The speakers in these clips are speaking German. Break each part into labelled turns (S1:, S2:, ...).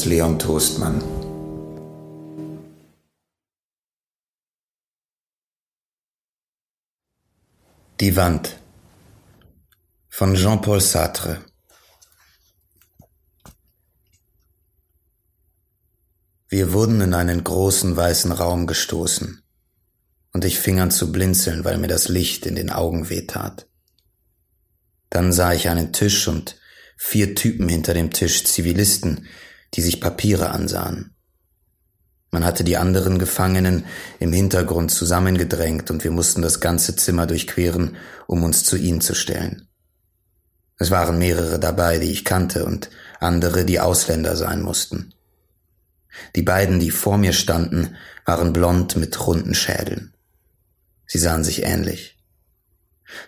S1: Moritz Leon Toastmann. Die Wand von Jean-Paul Sartre Wir wurden in einen großen weißen Raum gestoßen, und ich fing an zu blinzeln, weil mir das Licht in den Augen wehtat. Dann sah ich einen Tisch und vier Typen hinter dem Tisch, Zivilisten, die sich Papiere ansahen. Man hatte die anderen Gefangenen im Hintergrund zusammengedrängt und wir mussten das ganze Zimmer durchqueren, um uns zu ihnen zu stellen. Es waren mehrere dabei, die ich kannte und andere, die Ausländer sein mussten. Die beiden, die vor mir standen, waren blond mit runden Schädeln. Sie sahen sich ähnlich.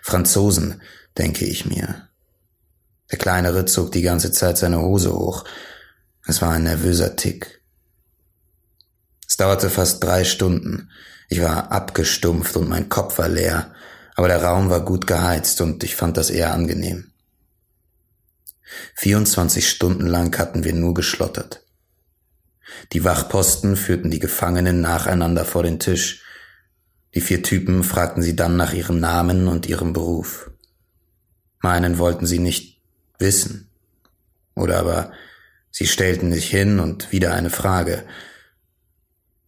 S1: Franzosen, denke ich mir. Der Kleinere zog die ganze Zeit seine Hose hoch. Es war ein nervöser Tick. Es dauerte fast drei Stunden. Ich war abgestumpft und mein Kopf war leer, aber der Raum war gut geheizt und ich fand das eher angenehm. 24 Stunden lang hatten wir nur geschlottert. Die Wachposten führten die Gefangenen nacheinander vor den Tisch. Die vier Typen fragten sie dann nach ihrem Namen und ihrem Beruf. Meinen wollten sie nicht wissen. Oder aber sie stellten sich hin und wieder eine Frage.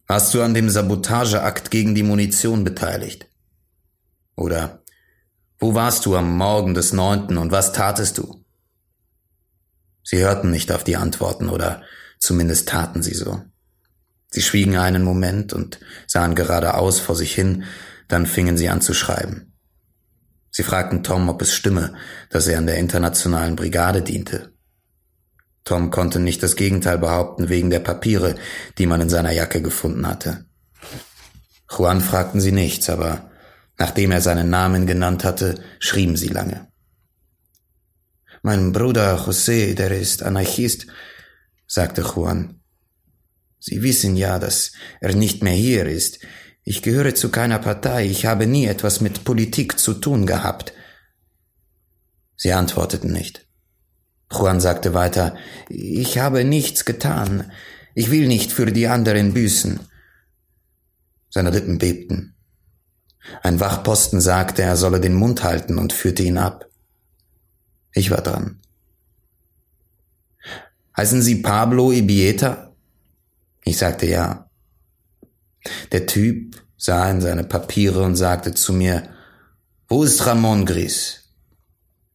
S1: Warst du an dem Sabotageakt gegen die Munition beteiligt? Oder wo warst du am Morgen des neunten und was tatest du? Sie hörten nicht auf die Antworten oder zumindest taten sie so. Sie schwiegen einen Moment und sahen geradeaus vor sich hin, dann fingen sie an zu schreiben. Sie fragten Tom, ob es stimme, dass er an der internationalen Brigade diente. Tom konnte nicht das Gegenteil behaupten wegen der Papiere, die man in seiner Jacke gefunden hatte. Juan fragten sie nichts, aber nachdem er seinen Namen genannt hatte, schrieben sie lange. Mein Bruder José, der ist Anarchist, sagte Juan. Sie wissen ja, dass er nicht mehr hier ist. Ich gehöre zu keiner Partei, ich habe nie etwas mit Politik zu tun gehabt. Sie antworteten nicht. Juan sagte weiter, ich habe nichts getan. Ich will nicht für die anderen büßen. Seine Lippen bebten. Ein Wachposten sagte, er solle den Mund halten und führte ihn ab. Ich war dran. Heißen Sie Pablo Ibieta? Ich sagte ja. Der Typ sah in seine Papiere und sagte zu mir, wo ist Ramon Gris?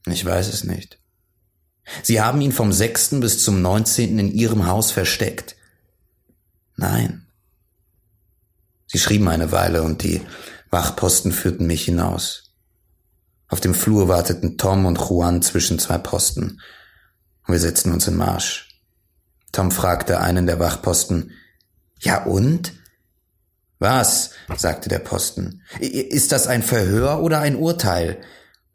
S1: Ich weiß es nicht. Sie haben ihn vom 6. bis zum 19. in Ihrem Haus versteckt. Nein. Sie schrieben eine Weile und die Wachposten führten mich hinaus. Auf dem Flur warteten Tom und Juan zwischen zwei Posten. Wir setzten uns in Marsch. Tom fragte einen der Wachposten, ja und? Was? sagte der Posten. Ist das ein Verhör oder ein Urteil?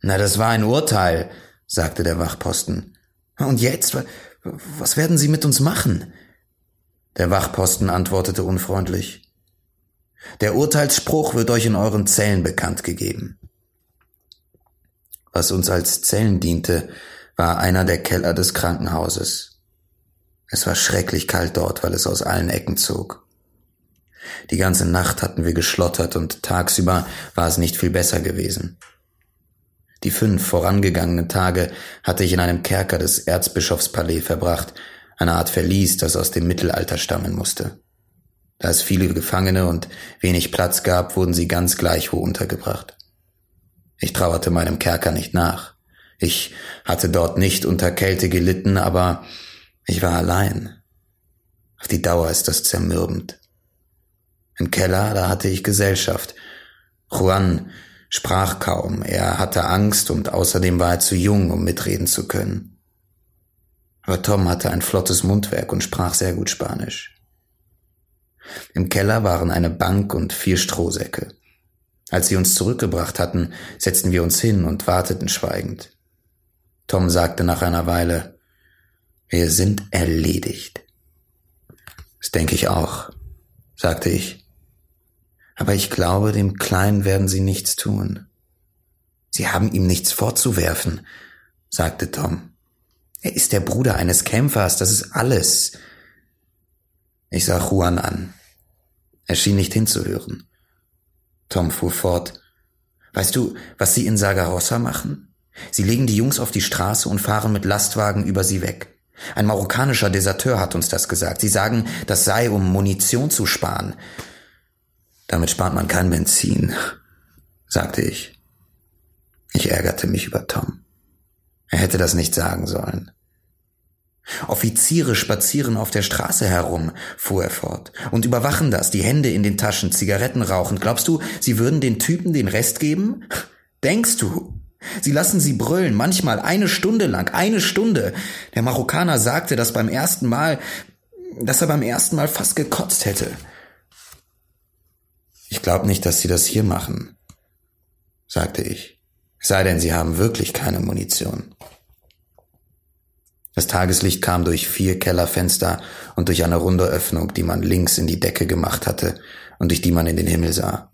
S1: Na, das war ein Urteil, sagte der Wachposten. Und jetzt? Was werden Sie mit uns machen? Der Wachposten antwortete unfreundlich. Der Urteilsspruch wird euch in euren Zellen bekannt gegeben. Was uns als Zellen diente, war einer der Keller des Krankenhauses. Es war schrecklich kalt dort, weil es aus allen Ecken zog. Die ganze Nacht hatten wir geschlottert und tagsüber war es nicht viel besser gewesen. Die fünf vorangegangenen Tage hatte ich in einem Kerker des Erzbischofspalais verbracht, eine Art Verlies, das aus dem Mittelalter stammen musste. Da es viele Gefangene und wenig Platz gab, wurden sie ganz gleichwo untergebracht. Ich trauerte meinem Kerker nicht nach. Ich hatte dort nicht unter Kälte gelitten, aber ich war allein. Auf die Dauer ist das zermürbend. Im Keller, da hatte ich Gesellschaft. Juan sprach kaum, er hatte Angst und außerdem war er zu jung, um mitreden zu können. Aber Tom hatte ein flottes Mundwerk und sprach sehr gut Spanisch. Im Keller waren eine Bank und vier Strohsäcke. Als sie uns zurückgebracht hatten, setzten wir uns hin und warteten schweigend. Tom sagte nach einer Weile, wir sind erledigt. Das denke ich auch, sagte ich. Aber ich glaube, dem Kleinen werden sie nichts tun. Sie haben ihm nichts vorzuwerfen, sagte Tom. Er ist der Bruder eines Kämpfers, das ist alles. Ich sah Juan an. Er schien nicht hinzuhören. Tom fuhr fort. Weißt du, was sie in Sagarossa machen? Sie legen die Jungs auf die Straße und fahren mit Lastwagen über sie weg. Ein marokkanischer Deserteur hat uns das gesagt. Sie sagen, das sei, um Munition zu sparen. Damit spart man kein Benzin, sagte ich. Ich ärgerte mich über Tom. Er hätte das nicht sagen sollen. Offiziere spazieren auf der Straße herum, fuhr er fort, und überwachen das, die Hände in den Taschen, Zigaretten rauchend. Glaubst du, sie würden den Typen den Rest geben? Denkst du? Sie lassen sie brüllen, manchmal eine Stunde lang, eine Stunde. Der Marokkaner sagte, dass beim ersten Mal, dass er beim ersten Mal fast gekotzt hätte. Ich glaube nicht, dass sie das hier machen, sagte ich. Sei denn, sie haben wirklich keine Munition. Das Tageslicht kam durch vier Kellerfenster und durch eine runde Öffnung, die man links in die Decke gemacht hatte und durch die man in den Himmel sah.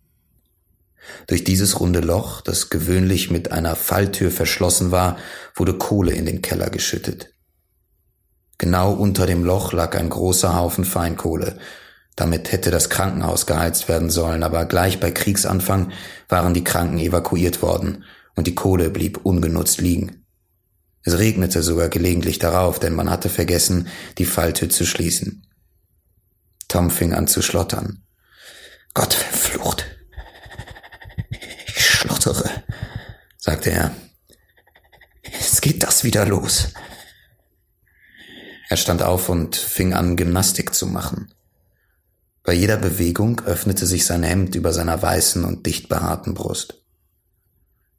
S1: Durch dieses runde Loch, das gewöhnlich mit einer Falltür verschlossen war, wurde Kohle in den Keller geschüttet. Genau unter dem Loch lag ein großer Haufen Feinkohle. Damit hätte das Krankenhaus geheizt werden sollen, aber gleich bei Kriegsanfang waren die Kranken evakuiert worden und die Kohle blieb ungenutzt liegen. Es regnete sogar gelegentlich darauf, denn man hatte vergessen, die Falltür zu schließen. Tom fing an zu schlottern. Gott verflucht, schlottere, sagte er. Jetzt geht das wieder los. Er stand auf und fing an, Gymnastik zu machen. Bei jeder Bewegung öffnete sich sein Hemd über seiner weißen und dicht behaarten Brust.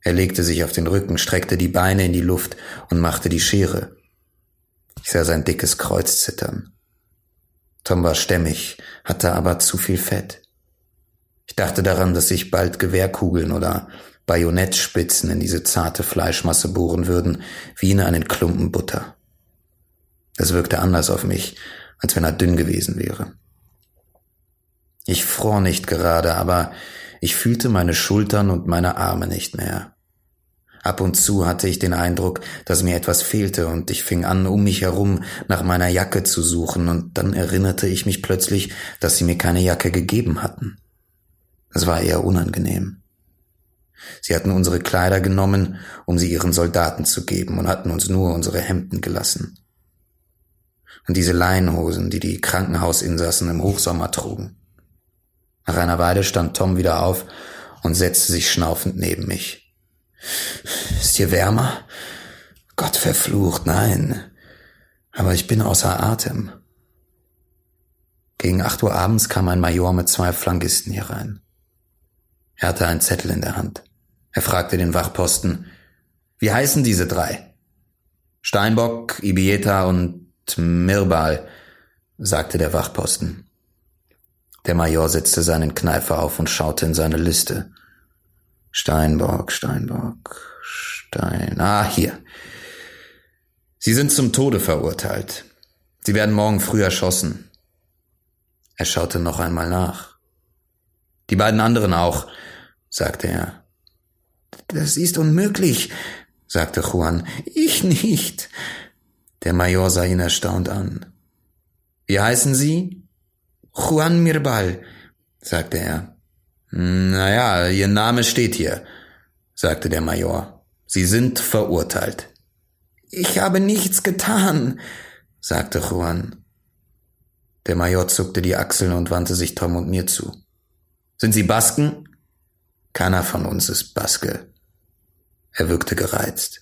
S1: Er legte sich auf den Rücken, streckte die Beine in die Luft und machte die Schere. Ich sah sein dickes Kreuz zittern. Tom war stämmig, hatte aber zu viel Fett. Ich dachte daran, dass sich bald Gewehrkugeln oder Bajonettspitzen in diese zarte Fleischmasse bohren würden, wie in einen Klumpen Butter. Es wirkte anders auf mich, als wenn er dünn gewesen wäre. Ich fror nicht gerade, aber ich fühlte meine Schultern und meine Arme nicht mehr. Ab und zu hatte ich den Eindruck, dass mir etwas fehlte, und ich fing an, um mich herum nach meiner Jacke zu suchen, und dann erinnerte ich mich plötzlich, dass sie mir keine Jacke gegeben hatten. Es war eher unangenehm. Sie hatten unsere Kleider genommen, um sie ihren Soldaten zu geben und hatten uns nur unsere Hemden gelassen. Und diese Leinhosen, die die Krankenhausinsassen im Hochsommer trugen. Nach einer Weile stand Tom wieder auf und setzte sich schnaufend neben mich. Ist hier wärmer? Gott verflucht, nein. Aber ich bin außer Atem. Gegen acht Uhr abends kam ein Major mit zwei Flankisten hier rein. Er hatte einen Zettel in der Hand. Er fragte den Wachposten, wie heißen diese drei? Steinbock, Ibieta und Mirbal, sagte der Wachposten. Der Major setzte seinen Kneifer auf und schaute in seine Liste. Steinbock, Steinbock, Stein. Ah, hier. Sie sind zum Tode verurteilt. Sie werden morgen früh erschossen. Er schaute noch einmal nach. Die beiden anderen auch, sagte er. Das ist unmöglich, sagte Juan. Ich nicht. Der Major sah ihn erstaunt an. Wie heißen Sie? Juan Mirbal, sagte er. Naja, Ihr Name steht hier, sagte der Major. Sie sind verurteilt. Ich habe nichts getan, sagte Juan. Der Major zuckte die Achseln und wandte sich Tom und mir zu. Sind Sie Basken? Keiner von uns ist Baske. Er wirkte gereizt.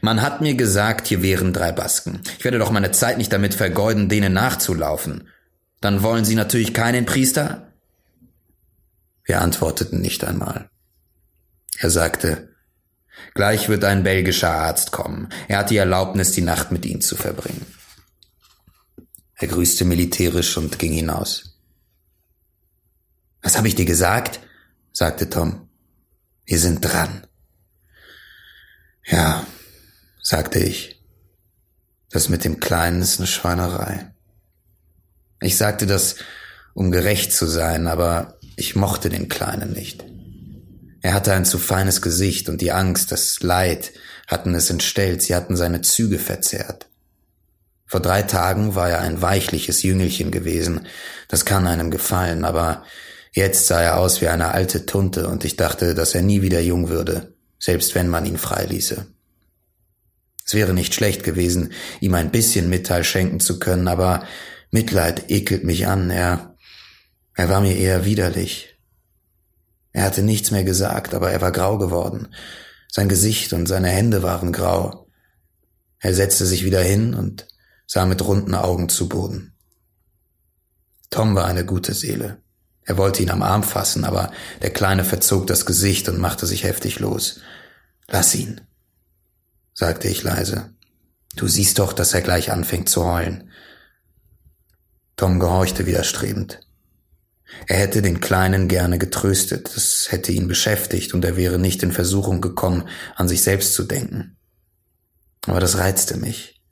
S1: Man hat mir gesagt, hier wären drei Basken. Ich werde doch meine Zeit nicht damit vergeuden, denen nachzulaufen. Dann wollen Sie natürlich keinen Priester? Wir antworteten nicht einmal. Er sagte, gleich wird ein belgischer Arzt kommen. Er hat die Erlaubnis, die Nacht mit Ihnen zu verbringen. Er grüßte militärisch und ging hinaus. Was habe ich dir gesagt? sagte Tom. Wir sind dran. Ja, sagte ich. Das mit dem Kleinen ist eine Schweinerei. Ich sagte das, um gerecht zu sein, aber ich mochte den Kleinen nicht. Er hatte ein zu feines Gesicht und die Angst, das Leid hatten es entstellt, sie hatten seine Züge verzerrt. Vor drei Tagen war er ein weichliches Jüngelchen gewesen, das kann einem gefallen, aber jetzt sah er aus wie eine alte Tunte und ich dachte, dass er nie wieder jung würde, selbst wenn man ihn freiließe. Es wäre nicht schlecht gewesen, ihm ein bisschen Mitteil schenken zu können, aber Mitleid ekelt mich an, er, er war mir eher widerlich. Er hatte nichts mehr gesagt, aber er war grau geworden. Sein Gesicht und seine Hände waren grau. Er setzte sich wieder hin und sah mit runden Augen zu Boden. Tom war eine gute Seele. Er wollte ihn am Arm fassen, aber der Kleine verzog das Gesicht und machte sich heftig los. Lass ihn, sagte ich leise. Du siehst doch, dass er gleich anfängt zu heulen. Tom gehorchte widerstrebend. Er hätte den Kleinen gerne getröstet, das hätte ihn beschäftigt und er wäre nicht in Versuchung gekommen, an sich selbst zu denken. Aber das reizte mich.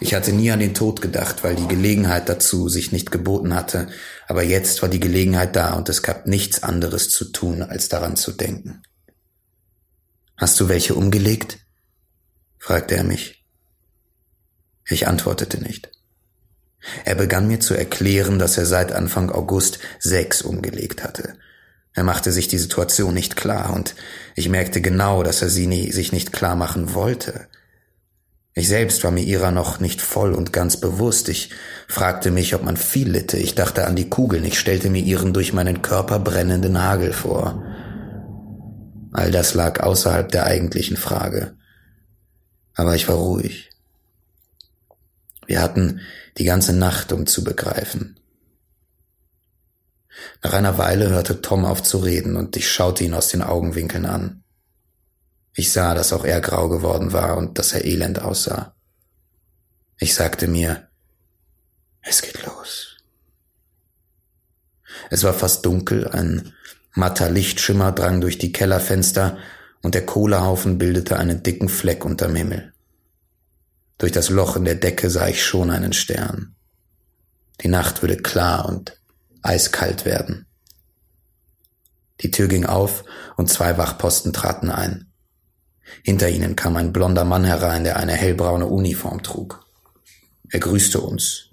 S1: Ich hatte nie an den Tod gedacht, weil die Gelegenheit dazu sich nicht geboten hatte, aber jetzt war die Gelegenheit da und es gab nichts anderes zu tun, als daran zu denken. Hast du welche umgelegt? fragte er mich. Ich antwortete nicht. Er begann mir zu erklären, dass er seit Anfang August sechs umgelegt hatte. Er machte sich die Situation nicht klar und ich merkte genau, dass er sie nie, sich nicht klar machen wollte. Ich selbst war mir ihrer noch nicht voll und ganz bewusst. Ich fragte mich, ob man viel litte. Ich dachte an die Kugeln. Ich stellte mir ihren durch meinen Körper brennenden Hagel vor. All das lag außerhalb der eigentlichen Frage. Aber ich war ruhig. Wir hatten die ganze Nacht, um zu begreifen. Nach einer Weile hörte Tom auf zu reden und ich schaute ihn aus den Augenwinkeln an. Ich sah, dass auch er grau geworden war und dass er elend aussah. Ich sagte mir, es geht los. Es war fast dunkel, ein matter Lichtschimmer drang durch die Kellerfenster und der Kohlehaufen bildete einen dicken Fleck unterm Himmel. Durch das Loch in der Decke sah ich schon einen Stern. Die Nacht würde klar und eiskalt werden. Die Tür ging auf und zwei Wachposten traten ein. Hinter ihnen kam ein blonder Mann herein, der eine hellbraune Uniform trug. Er grüßte uns.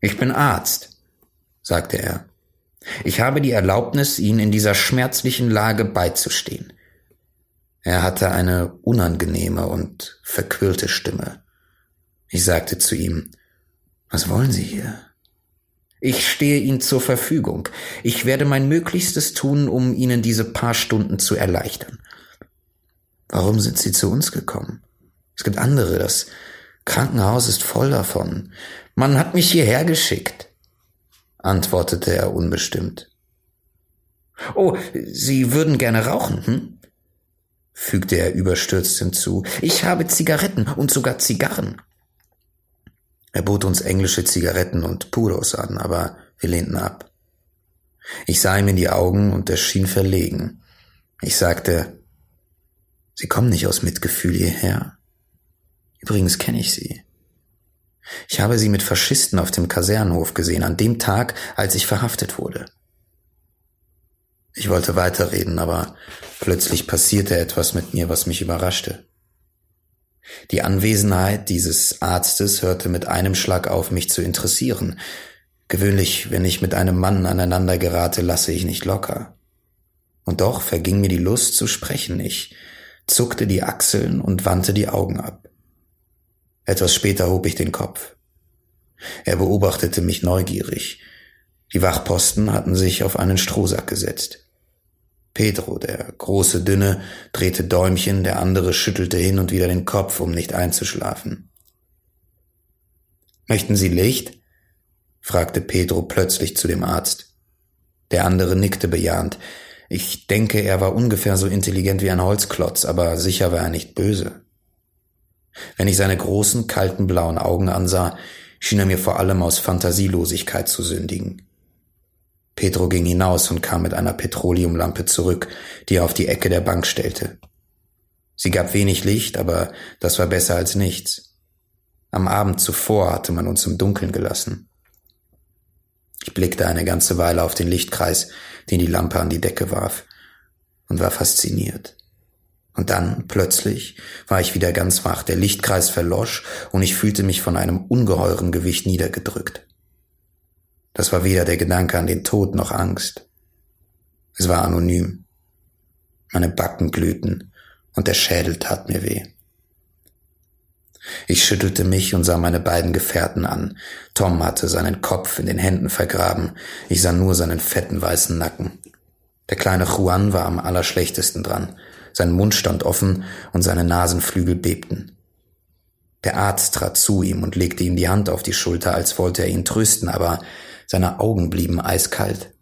S1: Ich bin Arzt, sagte er. Ich habe die Erlaubnis, Ihnen in dieser schmerzlichen Lage beizustehen. Er hatte eine unangenehme und verquirlte Stimme. Ich sagte zu ihm, was wollen Sie hier? Ich stehe Ihnen zur Verfügung. Ich werde mein Möglichstes tun, um Ihnen diese paar Stunden zu erleichtern. Warum sind Sie zu uns gekommen? Es gibt andere, das Krankenhaus ist voll davon. Man hat mich hierher geschickt, antwortete er unbestimmt. Oh, Sie würden gerne rauchen, hm? Fügte er überstürzt hinzu. Ich habe Zigaretten und sogar Zigarren. Er bot uns englische Zigaretten und Puros an, aber wir lehnten ab. Ich sah ihm in die Augen und er schien verlegen. Ich sagte, Sie kommen nicht aus Mitgefühl hierher. Übrigens kenne ich Sie. Ich habe Sie mit Faschisten auf dem Kasernenhof gesehen, an dem Tag, als ich verhaftet wurde. Ich wollte weiterreden, aber plötzlich passierte etwas mit mir, was mich überraschte. Die Anwesenheit dieses Arztes hörte mit einem Schlag auf, mich zu interessieren. Gewöhnlich, wenn ich mit einem Mann aneinander gerate, lasse ich nicht locker. Und doch verging mir die Lust zu sprechen. Ich zuckte die Achseln und wandte die Augen ab. Etwas später hob ich den Kopf. Er beobachtete mich neugierig. Die Wachposten hatten sich auf einen Strohsack gesetzt. Pedro, der große Dünne, drehte Däumchen, der andere schüttelte hin und wieder den Kopf, um nicht einzuschlafen. Möchten Sie Licht? fragte Pedro plötzlich zu dem Arzt. Der andere nickte bejahend. Ich denke, er war ungefähr so intelligent wie ein Holzklotz, aber sicher war er nicht böse. Wenn ich seine großen, kalten blauen Augen ansah, schien er mir vor allem aus Fantasielosigkeit zu sündigen. Pedro ging hinaus und kam mit einer Petroleumlampe zurück, die er auf die Ecke der Bank stellte. Sie gab wenig Licht, aber das war besser als nichts. Am Abend zuvor hatte man uns im Dunkeln gelassen. Ich blickte eine ganze Weile auf den Lichtkreis, den die Lampe an die Decke warf, und war fasziniert. Und dann, plötzlich, war ich wieder ganz wach, der Lichtkreis verlosch und ich fühlte mich von einem ungeheuren Gewicht niedergedrückt. Das war weder der Gedanke an den Tod noch Angst. Es war anonym. Meine Backen glühten und der Schädel tat mir weh. Ich schüttelte mich und sah meine beiden Gefährten an. Tom hatte seinen Kopf in den Händen vergraben. Ich sah nur seinen fetten weißen Nacken. Der kleine Juan war am allerschlechtesten dran. Sein Mund stand offen und seine Nasenflügel bebten. Der Arzt trat zu ihm und legte ihm die Hand auf die Schulter, als wollte er ihn trösten, aber seine Augen blieben eiskalt.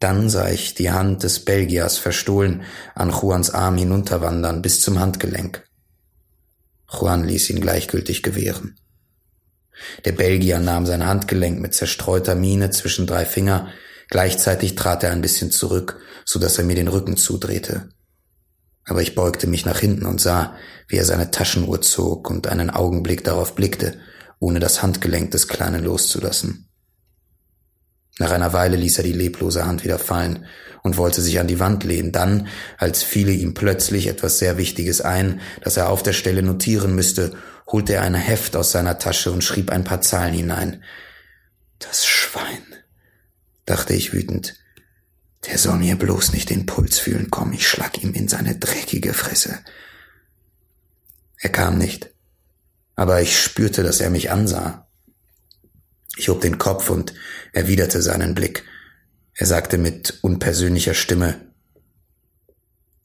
S1: Dann sah ich die Hand des Belgiers verstohlen an Juans Arm hinunterwandern bis zum Handgelenk. Juan ließ ihn gleichgültig gewähren. Der Belgier nahm sein Handgelenk mit zerstreuter Miene zwischen drei Finger, gleichzeitig trat er ein bisschen zurück, so dass er mir den Rücken zudrehte. Aber ich beugte mich nach hinten und sah, wie er seine Taschenuhr zog und einen Augenblick darauf blickte, ohne das Handgelenk des Kleinen loszulassen. Nach einer Weile ließ er die leblose Hand wieder fallen und wollte sich an die Wand lehnen. Dann, als fiele ihm plötzlich etwas sehr Wichtiges ein, das er auf der Stelle notieren müsste, holte er ein Heft aus seiner Tasche und schrieb ein paar Zahlen hinein. Das Schwein, dachte ich wütend. Der soll mir bloß nicht den Puls fühlen, komm, ich schlag ihm in seine dreckige Fresse. Er kam nicht, aber ich spürte, dass er mich ansah. Ich hob den Kopf und erwiderte seinen Blick. Er sagte mit unpersönlicher Stimme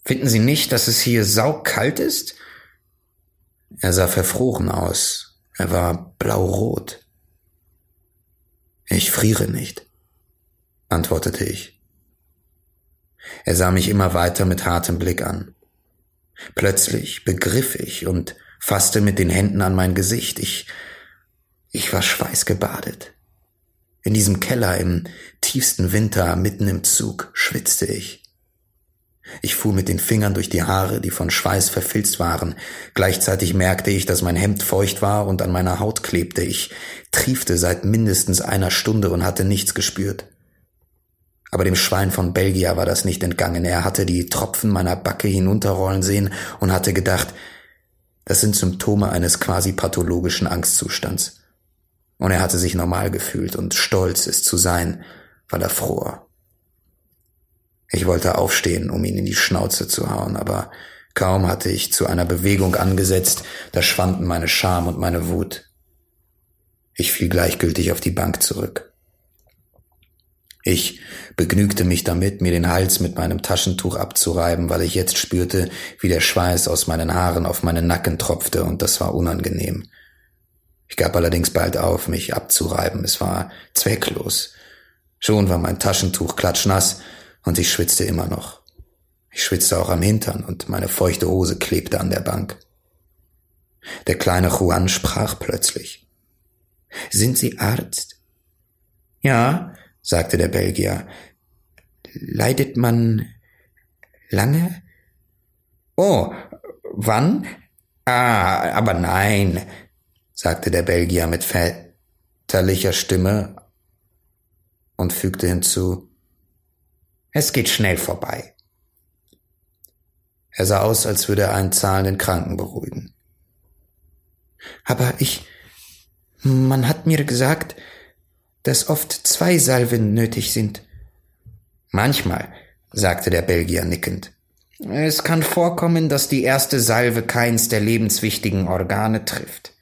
S1: Finden Sie nicht, dass es hier saukalt ist? Er sah verfroren aus. Er war blaurot. Ich friere nicht, antwortete ich. Er sah mich immer weiter mit hartem Blick an. Plötzlich begriff ich und fasste mit den Händen an mein Gesicht. Ich ich war schweißgebadet. In diesem Keller im tiefsten Winter mitten im Zug schwitzte ich. Ich fuhr mit den Fingern durch die Haare, die von Schweiß verfilzt waren. Gleichzeitig merkte ich, dass mein Hemd feucht war und an meiner Haut klebte. Ich triefte seit mindestens einer Stunde und hatte nichts gespürt. Aber dem Schwein von Belgier war das nicht entgangen. Er hatte die Tropfen meiner Backe hinunterrollen sehen und hatte gedacht, das sind Symptome eines quasi pathologischen Angstzustands. Und er hatte sich normal gefühlt und stolz, es zu sein, weil er fror. Ich wollte aufstehen, um ihn in die Schnauze zu hauen, aber kaum hatte ich zu einer Bewegung angesetzt, da schwanden meine Scham und meine Wut. Ich fiel gleichgültig auf die Bank zurück. Ich begnügte mich damit, mir den Hals mit meinem Taschentuch abzureiben, weil ich jetzt spürte, wie der Schweiß aus meinen Haaren auf meinen Nacken tropfte, und das war unangenehm. Ich gab allerdings bald auf, mich abzureiben. Es war zwecklos. Schon war mein Taschentuch klatschnass und ich schwitzte immer noch. Ich schwitzte auch am Hintern und meine feuchte Hose klebte an der Bank. Der kleine Juan sprach plötzlich. Sind Sie Arzt? Ja, sagte der Belgier. Leidet man lange? Oh, wann? Ah, aber nein, sagte der Belgier mit väterlicher Stimme und fügte hinzu, es geht schnell vorbei. Er sah aus, als würde er einen zahlenden Kranken beruhigen. Aber ich, man hat mir gesagt, dass oft zwei Salven nötig sind. Manchmal, sagte der Belgier nickend. Es kann vorkommen, dass die erste Salve keins der lebenswichtigen Organe trifft.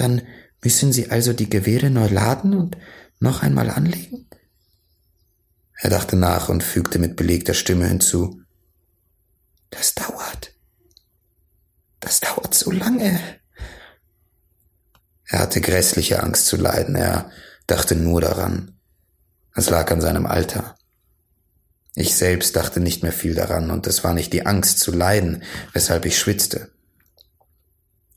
S1: Dann müssen Sie also die Gewehre neu laden und noch einmal anlegen? Er dachte nach und fügte mit belegter Stimme hinzu. Das dauert. Das dauert so lange. Er hatte grässliche Angst zu leiden. Er dachte nur daran. Es lag an seinem Alter. Ich selbst dachte nicht mehr viel daran, und es war nicht die Angst zu leiden, weshalb ich schwitzte.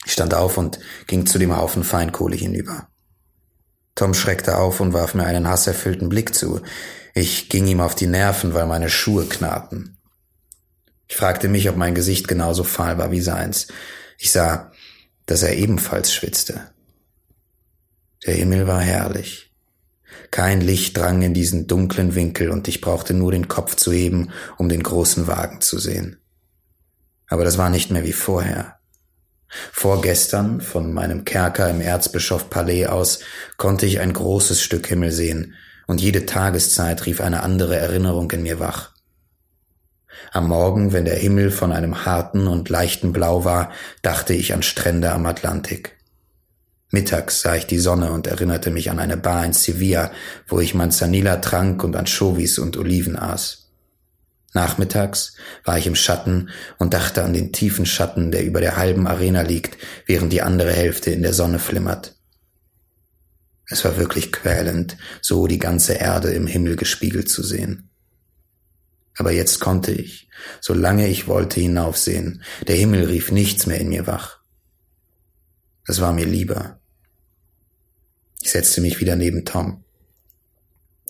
S1: Ich stand auf und ging zu dem Haufen Feinkohle hinüber. Tom schreckte auf und warf mir einen hasserfüllten Blick zu. Ich ging ihm auf die Nerven, weil meine Schuhe knarrten. Ich fragte mich, ob mein Gesicht genauso fahl war wie seins. Ich sah, dass er ebenfalls schwitzte. Der Himmel war herrlich. Kein Licht drang in diesen dunklen Winkel und ich brauchte nur den Kopf zu heben, um den großen Wagen zu sehen. Aber das war nicht mehr wie vorher. Vorgestern, von meinem Kerker im Erzbischof-Palais aus, konnte ich ein großes Stück Himmel sehen, und jede Tageszeit rief eine andere Erinnerung in mir wach. Am Morgen, wenn der Himmel von einem harten und leichten Blau war, dachte ich an Strände am Atlantik. Mittags sah ich die Sonne und erinnerte mich an eine Bar in Sevilla, wo ich Manzanilla trank und Anchovies und Oliven aß. Nachmittags war ich im Schatten und dachte an den tiefen Schatten, der über der halben Arena liegt, während die andere Hälfte in der Sonne flimmert. Es war wirklich quälend, so die ganze Erde im Himmel gespiegelt zu sehen. Aber jetzt konnte ich, solange ich wollte, hinaufsehen. Der Himmel rief nichts mehr in mir wach. Es war mir lieber. Ich setzte mich wieder neben Tom.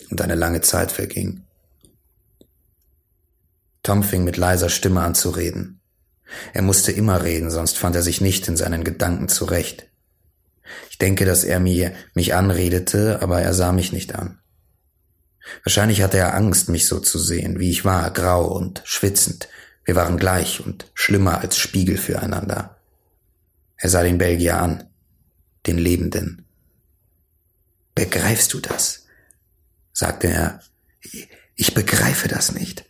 S1: Und eine lange Zeit verging. Tom fing mit leiser Stimme an zu reden. Er musste immer reden, sonst fand er sich nicht in seinen Gedanken zurecht. Ich denke, dass er mir mich anredete, aber er sah mich nicht an. Wahrscheinlich hatte er Angst, mich so zu sehen, wie ich war, grau und schwitzend. Wir waren gleich und schlimmer als Spiegel füreinander. Er sah den Belgier an, den Lebenden. Begreifst du das? sagte er. Ich begreife das nicht.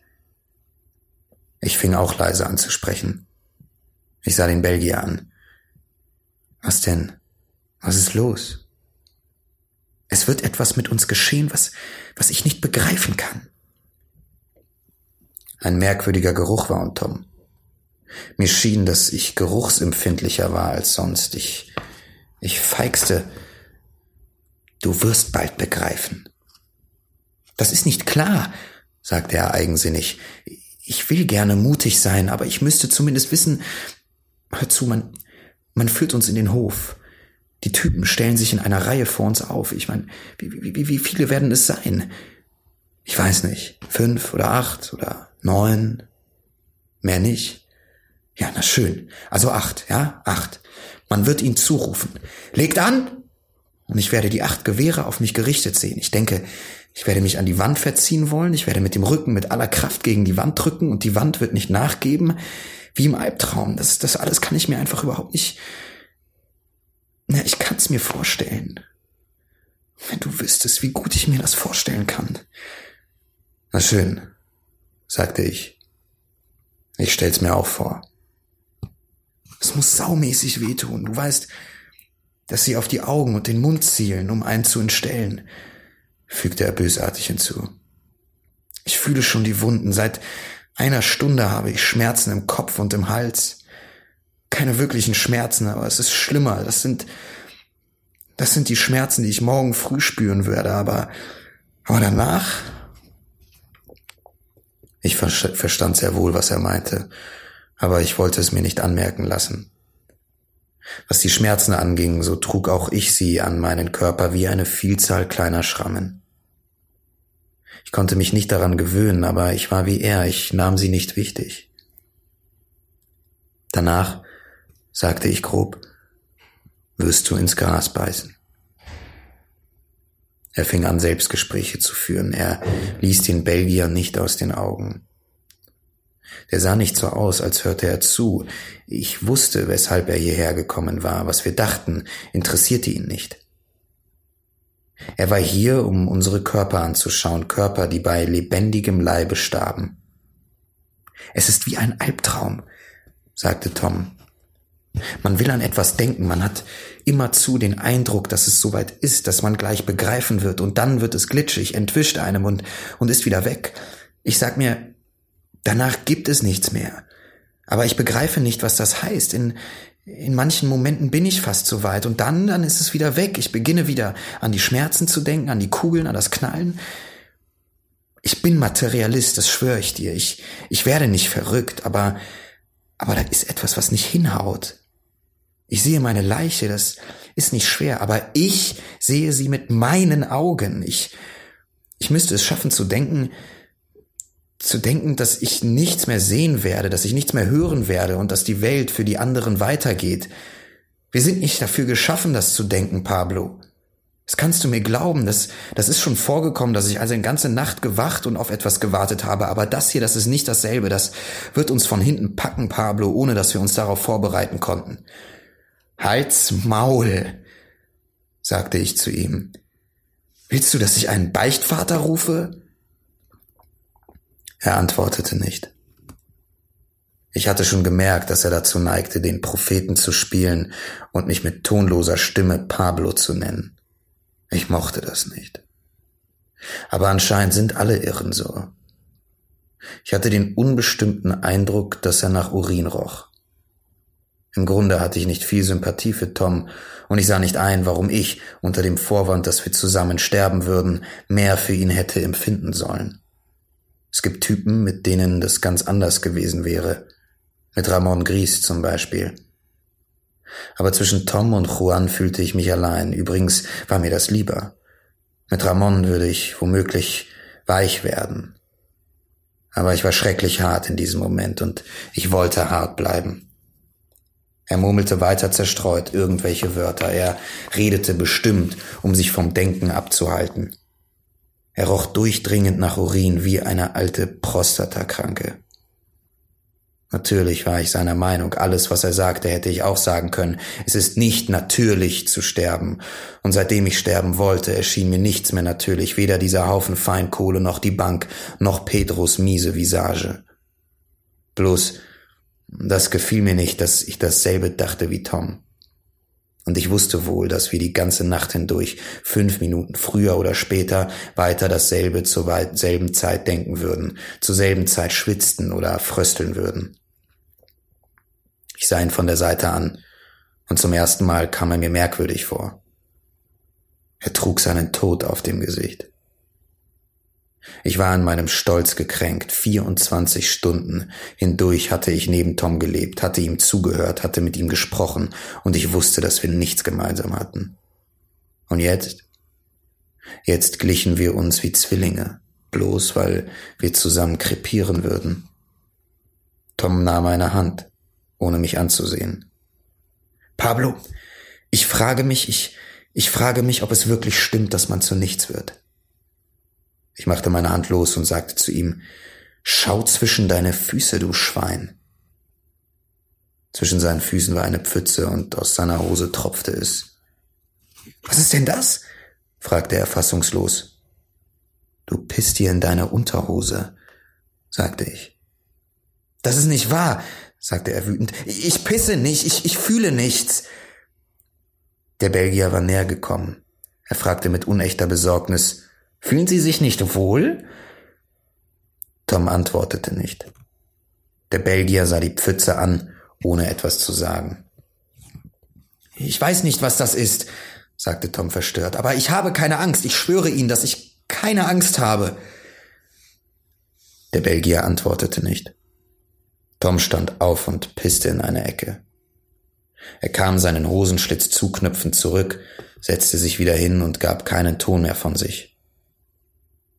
S1: Ich fing auch leise an zu sprechen. Ich sah den Belgier an. Was denn? Was ist los? Es wird etwas mit uns geschehen, was, was ich nicht begreifen kann. Ein merkwürdiger Geruch war um Tom. Mir schien, dass ich geruchsempfindlicher war als sonst. Ich, ich feigste. Du wirst bald begreifen. Das ist nicht klar, sagte er eigensinnig. Ich will gerne mutig sein, aber ich müsste zumindest wissen, hör zu, man, man führt uns in den Hof. Die Typen stellen sich in einer Reihe vor uns auf. Ich meine, wie, wie, wie viele werden es sein? Ich weiß nicht. Fünf oder acht oder neun? Mehr nicht? Ja, na schön. Also acht, ja? Acht. Man wird ihnen zurufen. Legt an! Und ich werde die acht Gewehre auf mich gerichtet sehen. Ich denke, ich werde mich an die Wand verziehen wollen. Ich werde mit dem Rücken mit aller Kraft gegen die Wand drücken und die Wand wird nicht nachgeben. Wie im Albtraum. Das, das alles kann ich mir einfach überhaupt nicht, na, ich kann's mir vorstellen. Wenn du wüsstest, wie gut ich mir das vorstellen kann. Na schön, sagte ich. Ich stell's mir auch vor. Es muss saumäßig wehtun. Du weißt, dass sie auf die Augen und den Mund zielen, um einen zu entstellen, fügte er bösartig hinzu. Ich fühle schon die Wunden. Seit einer Stunde habe ich Schmerzen im Kopf und im Hals keine wirklichen Schmerzen, aber es ist schlimmer. Das sind, das sind die Schmerzen, die ich morgen früh spüren werde, aber, aber danach? Ich verstand sehr wohl, was er meinte, aber ich wollte es mir nicht anmerken lassen. Was die Schmerzen anging, so trug auch ich sie an meinen Körper wie eine Vielzahl kleiner Schrammen. Ich konnte mich nicht daran gewöhnen, aber ich war wie er, ich nahm sie nicht wichtig. Danach sagte ich grob, wirst du ins Gras beißen. Er fing an, Selbstgespräche zu führen. Er ließ den Belgier nicht aus den Augen. Der sah nicht so aus, als hörte er zu. Ich wusste, weshalb er hierher gekommen war. Was wir dachten, interessierte ihn nicht. Er war hier, um unsere Körper anzuschauen, Körper, die bei lebendigem Leibe starben. Es ist wie ein Albtraum, sagte Tom. Man will an etwas denken, man hat immerzu den Eindruck, dass es soweit ist, dass man gleich begreifen wird und dann wird es glitschig, entwischt einem und, und ist wieder weg. Ich sag mir, danach gibt es nichts mehr. Aber ich begreife nicht, was das heißt. In, in manchen Momenten bin ich fast so weit und dann, dann ist es wieder weg. Ich beginne wieder an die Schmerzen zu denken, an die Kugeln, an das Knallen. Ich bin Materialist, das schwöre ich dir. Ich, ich werde nicht verrückt, aber, aber da ist etwas, was nicht hinhaut. Ich sehe meine Leiche, das ist nicht schwer, aber ich sehe sie mit meinen Augen. Ich, ich müsste es schaffen zu denken, zu denken, dass ich nichts mehr sehen werde, dass ich nichts mehr hören werde und dass die Welt für die anderen weitergeht. Wir sind nicht dafür geschaffen, das zu denken, Pablo. Das kannst du mir glauben, das, das ist schon vorgekommen, dass ich also eine ganze Nacht gewacht und auf etwas gewartet habe, aber das hier, das ist nicht dasselbe, das wird uns von hinten packen, Pablo, ohne dass wir uns darauf vorbereiten konnten. Halt's Maul, sagte ich zu ihm. Willst du, dass ich einen Beichtvater rufe? Er antwortete nicht. Ich hatte schon gemerkt, dass er dazu neigte, den Propheten zu spielen und mich mit tonloser Stimme Pablo zu nennen. Ich mochte das nicht. Aber anscheinend sind alle Irren so. Ich hatte den unbestimmten Eindruck, dass er nach Urin roch. Im Grunde hatte ich nicht viel Sympathie für Tom, und ich sah nicht ein, warum ich, unter dem Vorwand, dass wir zusammen sterben würden, mehr für ihn hätte empfinden sollen. Es gibt Typen, mit denen das ganz anders gewesen wäre. Mit Ramon Gries zum Beispiel. Aber zwischen Tom und Juan fühlte ich mich allein. Übrigens war mir das lieber. Mit Ramon würde ich womöglich weich werden. Aber ich war schrecklich hart in diesem Moment und ich wollte hart bleiben. Er murmelte weiter zerstreut irgendwelche Wörter. Er redete bestimmt, um sich vom Denken abzuhalten. Er roch durchdringend nach Urin wie eine alte Prostatakranke. Natürlich war ich seiner Meinung, alles, was er sagte, hätte ich auch sagen können. Es ist nicht natürlich zu sterben. Und seitdem ich sterben wollte, erschien mir nichts mehr natürlich, weder dieser Haufen Feinkohle noch die Bank, noch Pedros miese Visage. Bloß, das gefiel mir nicht, dass ich dasselbe dachte wie Tom. Und ich wusste wohl, dass wir die ganze Nacht hindurch, fünf Minuten früher oder später, weiter dasselbe zur selben Zeit denken würden, zur selben Zeit schwitzten oder frösteln würden. Ich sah ihn von der Seite an, und zum ersten Mal kam er mir merkwürdig vor. Er trug seinen Tod auf dem Gesicht. Ich war in meinem Stolz gekränkt. 24 Stunden hindurch hatte ich neben Tom gelebt, hatte ihm zugehört, hatte mit ihm gesprochen und ich wusste, dass wir nichts gemeinsam hatten. Und jetzt? Jetzt glichen wir uns wie Zwillinge, bloß weil wir zusammen krepieren würden. Tom nahm meine Hand ohne mich anzusehen. Pablo, ich frage mich, ich, ich frage mich, ob es wirklich stimmt, dass man zu nichts wird. Ich machte meine Hand los und sagte zu ihm, Schau zwischen deine Füße, du Schwein. Zwischen seinen Füßen war eine Pfütze und aus seiner Hose tropfte es. Was ist denn das? fragte er fassungslos. Du pisst dir in deine Unterhose, sagte ich. Das ist nicht wahr, sagte er wütend. Ich pisse nicht, ich, ich fühle nichts. Der Belgier war näher gekommen. Er fragte mit unechter Besorgnis, Fühlen Sie sich nicht wohl? Tom antwortete nicht. Der Belgier sah die Pfütze an, ohne etwas zu sagen. Ich weiß nicht, was das ist, sagte Tom verstört, aber ich habe keine Angst. Ich schwöre Ihnen, dass ich keine Angst habe. Der Belgier antwortete nicht. Tom stand auf und pisste in eine Ecke. Er kam seinen Hosenschlitz zuknüpfend zurück, setzte sich wieder hin und gab keinen Ton mehr von sich.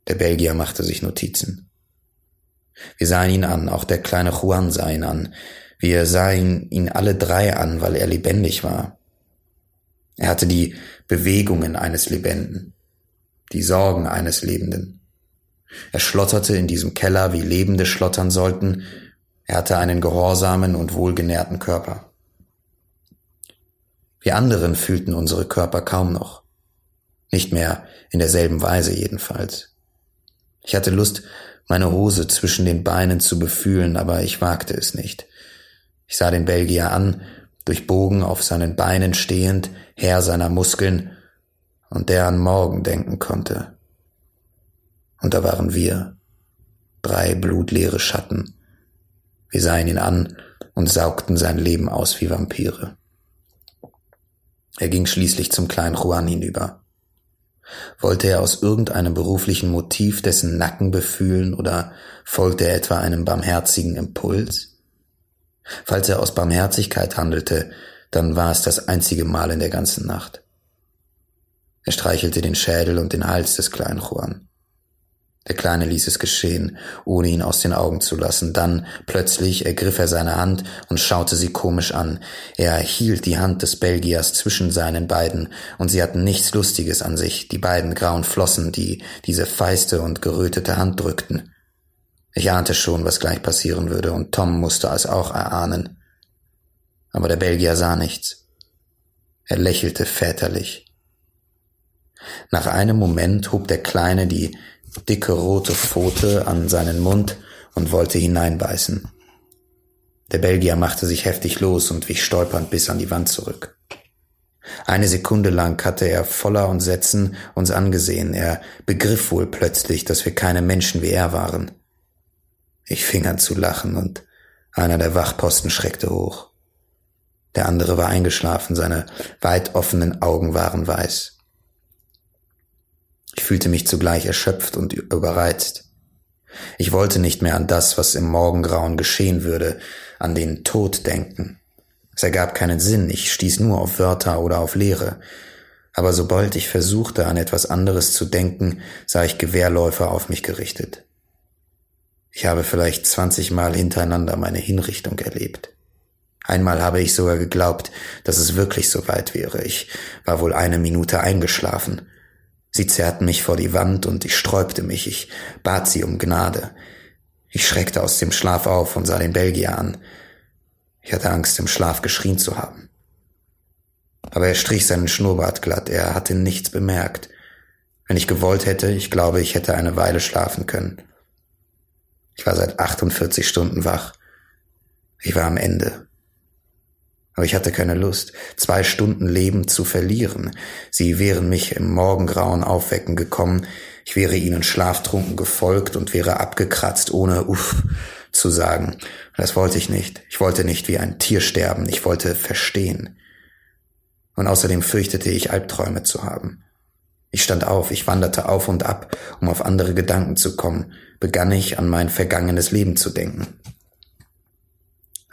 S1: Der Belgier machte sich Notizen. Wir sahen ihn an, auch der kleine Juan sah ihn an. Wir sahen ihn alle drei an, weil er lebendig war. Er hatte die Bewegungen eines Lebenden, die Sorgen eines Lebenden. Er schlotterte in diesem Keller, wie Lebende schlottern sollten, er hatte einen gehorsamen und wohlgenährten Körper. Wir anderen fühlten unsere Körper kaum noch. Nicht mehr in derselben Weise jedenfalls. Ich hatte Lust, meine Hose zwischen den Beinen zu befühlen, aber ich wagte es nicht. Ich sah den Belgier an, durchbogen auf seinen Beinen stehend, Herr seiner Muskeln, und der an morgen denken konnte. Und da waren wir, drei blutleere Schatten, wir sahen ihn an und saugten sein Leben aus wie Vampire. Er ging schließlich zum kleinen Juan hinüber. Wollte er aus irgendeinem beruflichen Motiv dessen Nacken befühlen oder folgte er etwa einem barmherzigen Impuls? Falls er aus Barmherzigkeit handelte, dann war es das einzige Mal in der ganzen Nacht. Er streichelte den Schädel und den Hals des kleinen Juan. Der Kleine ließ es geschehen, ohne ihn aus den Augen zu lassen. Dann plötzlich ergriff er seine Hand und schaute sie komisch an. Er hielt die Hand des Belgiers zwischen seinen beiden, und sie hatten nichts Lustiges an sich, die beiden grauen Flossen, die diese feiste und gerötete Hand drückten. Ich ahnte schon, was gleich passieren würde, und Tom musste es auch erahnen. Aber der Belgier sah nichts. Er lächelte väterlich. Nach einem Moment hob der Kleine die dicke rote Pfote an seinen Mund und wollte hineinbeißen. Der Belgier machte sich heftig los und wich stolpernd bis an die Wand zurück. Eine Sekunde lang hatte er voller Entsetzen uns angesehen. Er begriff wohl plötzlich, dass wir keine Menschen wie er waren. Ich fing an zu lachen und einer der Wachposten schreckte hoch. Der andere war eingeschlafen, seine weit offenen Augen waren weiß. Ich fühlte mich zugleich erschöpft und überreizt. Ich wollte nicht mehr an das, was im Morgengrauen geschehen würde, an den Tod denken. Es ergab keinen Sinn, ich stieß nur auf Wörter oder auf Leere. Aber sobald ich versuchte, an etwas anderes zu denken, sah ich Gewehrläufer auf mich gerichtet. Ich habe vielleicht zwanzigmal hintereinander meine Hinrichtung erlebt. Einmal habe ich sogar geglaubt, dass es wirklich so weit wäre. Ich war wohl eine Minute eingeschlafen Sie zerrten mich vor die Wand und ich sträubte mich, ich bat sie um Gnade. Ich schreckte aus dem Schlaf auf und sah den Belgier an. Ich hatte Angst, im Schlaf geschrien zu haben. Aber er strich seinen Schnurrbart glatt, er hatte nichts bemerkt. Wenn ich gewollt hätte, ich glaube, ich hätte eine Weile schlafen können. Ich war seit 48 Stunden wach. Ich war am Ende. Aber ich hatte keine Lust, zwei Stunden Leben zu verlieren. Sie wären mich im Morgengrauen aufwecken gekommen, ich wäre ihnen schlaftrunken gefolgt und wäre abgekratzt, ohne Uff zu sagen. Das wollte ich nicht. Ich wollte nicht wie ein Tier sterben, ich wollte verstehen. Und außerdem fürchtete ich, Albträume zu haben. Ich stand auf, ich wanderte auf und ab, um auf andere Gedanken zu kommen, begann ich an mein vergangenes Leben zu denken.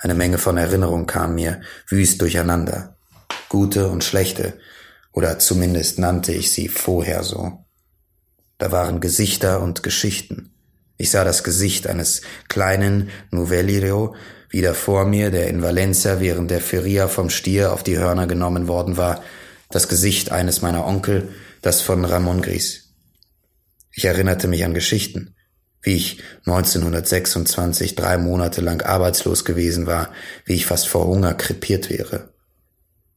S1: Eine Menge von Erinnerungen kam mir wüst durcheinander. Gute und schlechte, oder zumindest nannte ich sie vorher so. Da waren Gesichter und Geschichten. Ich sah das Gesicht eines kleinen Novellirio wieder vor mir, der in Valencia während der Feria vom Stier auf die Hörner genommen worden war, das Gesicht eines meiner Onkel, das von Ramon Gris. Ich erinnerte mich an Geschichten, wie ich 1926 drei Monate lang arbeitslos gewesen war, wie ich fast vor Hunger krepiert wäre.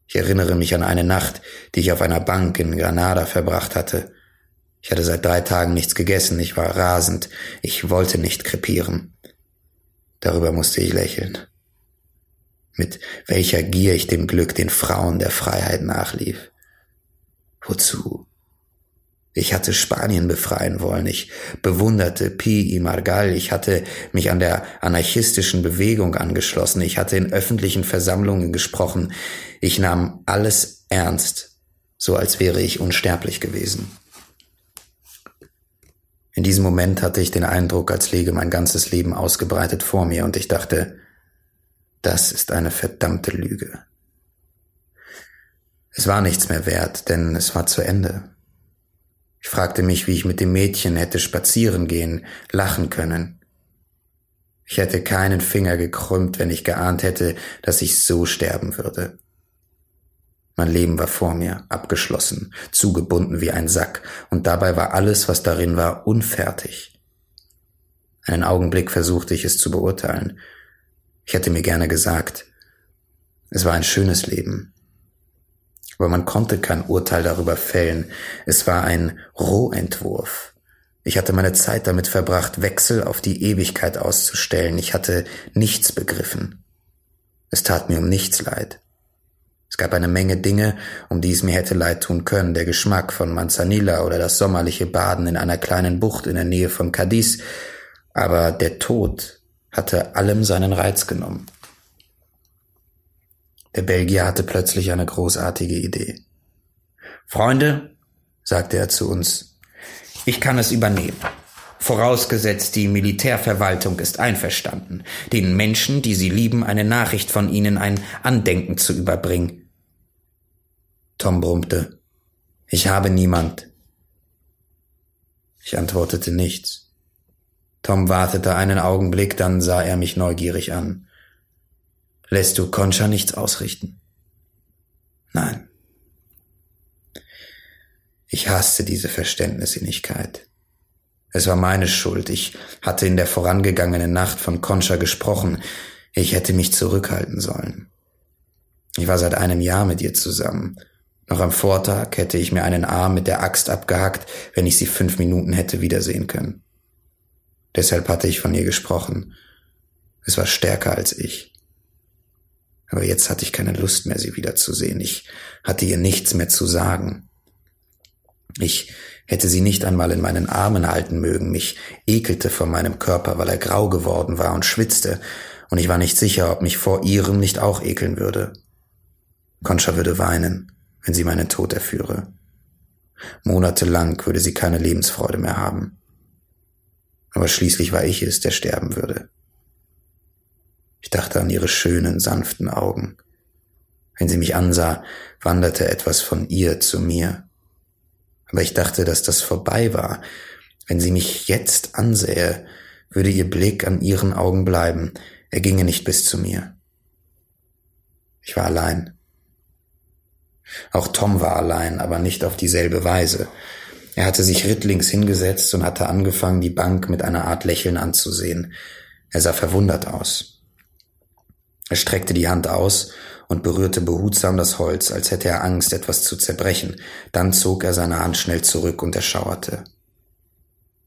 S1: Ich erinnere mich an eine Nacht, die ich auf einer Bank in Granada verbracht hatte. Ich hatte seit drei Tagen nichts gegessen, ich war rasend, ich wollte nicht krepieren. Darüber musste ich lächeln. Mit welcher Gier ich dem Glück den Frauen der Freiheit nachlief. Wozu? Ich hatte Spanien befreien wollen. Ich bewunderte Pi y Margal. Ich hatte mich an der anarchistischen Bewegung angeschlossen. Ich hatte in öffentlichen Versammlungen gesprochen. Ich nahm alles ernst, so als wäre ich unsterblich gewesen. In diesem Moment hatte ich den Eindruck, als läge mein ganzes Leben ausgebreitet vor mir und ich dachte, das ist eine verdammte Lüge. Es war nichts mehr wert, denn es war zu Ende. Ich fragte mich, wie ich mit dem Mädchen hätte spazieren gehen, lachen können. Ich hätte keinen Finger gekrümmt, wenn ich geahnt hätte, dass ich so sterben würde. Mein Leben war vor mir, abgeschlossen, zugebunden wie ein Sack, und dabei war alles, was darin war, unfertig. Einen Augenblick versuchte ich es zu beurteilen. Ich hätte mir gerne gesagt, es war ein schönes Leben, aber man konnte kein Urteil darüber fällen. Es war ein Rohentwurf. Ich hatte meine Zeit damit verbracht, Wechsel auf die Ewigkeit auszustellen. Ich hatte nichts begriffen. Es tat mir um nichts leid. Es gab eine Menge Dinge, um die es mir hätte leid tun können. Der Geschmack von Manzanilla oder das sommerliche Baden in einer kleinen Bucht in der Nähe von Cadiz. Aber der Tod hatte allem seinen Reiz genommen. Der Belgier hatte plötzlich eine großartige Idee. Freunde, sagte er zu uns, ich kann es übernehmen. Vorausgesetzt, die Militärverwaltung ist einverstanden, den Menschen, die sie lieben, eine Nachricht von ihnen, ein Andenken zu überbringen. Tom brummte. Ich habe niemand. Ich antwortete nichts. Tom wartete einen Augenblick, dann sah er mich neugierig an. Lässt du Concha nichts ausrichten? Nein. Ich hasste diese Verständnisinnigkeit. Es war meine Schuld. Ich hatte in der vorangegangenen Nacht von Concha gesprochen. Ich hätte mich zurückhalten sollen. Ich war seit einem Jahr mit ihr zusammen. Noch am Vortag hätte ich mir einen Arm mit der Axt abgehackt, wenn ich sie fünf Minuten hätte wiedersehen können. Deshalb hatte ich von ihr gesprochen. Es war stärker als ich. Aber jetzt hatte ich keine Lust mehr, sie wiederzusehen. Ich hatte ihr nichts mehr zu sagen. Ich hätte sie nicht einmal in meinen Armen halten mögen. Mich ekelte vor meinem Körper, weil er grau geworden war und schwitzte, und ich war nicht sicher, ob mich vor ihrem nicht auch ekeln würde. Concha würde weinen, wenn sie meinen Tod erführe. Monatelang würde sie keine Lebensfreude mehr haben. Aber schließlich war ich es, der sterben würde. Ich dachte an ihre schönen, sanften Augen. Wenn sie mich ansah, wanderte etwas von ihr zu mir. Aber ich dachte, dass das vorbei war. Wenn sie mich jetzt ansähe, würde ihr Blick an ihren Augen bleiben, er ginge nicht bis zu mir. Ich war allein. Auch Tom war allein, aber nicht auf dieselbe Weise. Er hatte sich rittlings hingesetzt und hatte angefangen, die Bank mit einer Art Lächeln anzusehen. Er sah verwundert aus. Er streckte die Hand aus und berührte behutsam das Holz, als hätte er Angst, etwas zu zerbrechen. Dann zog er seine Hand schnell zurück und erschauerte.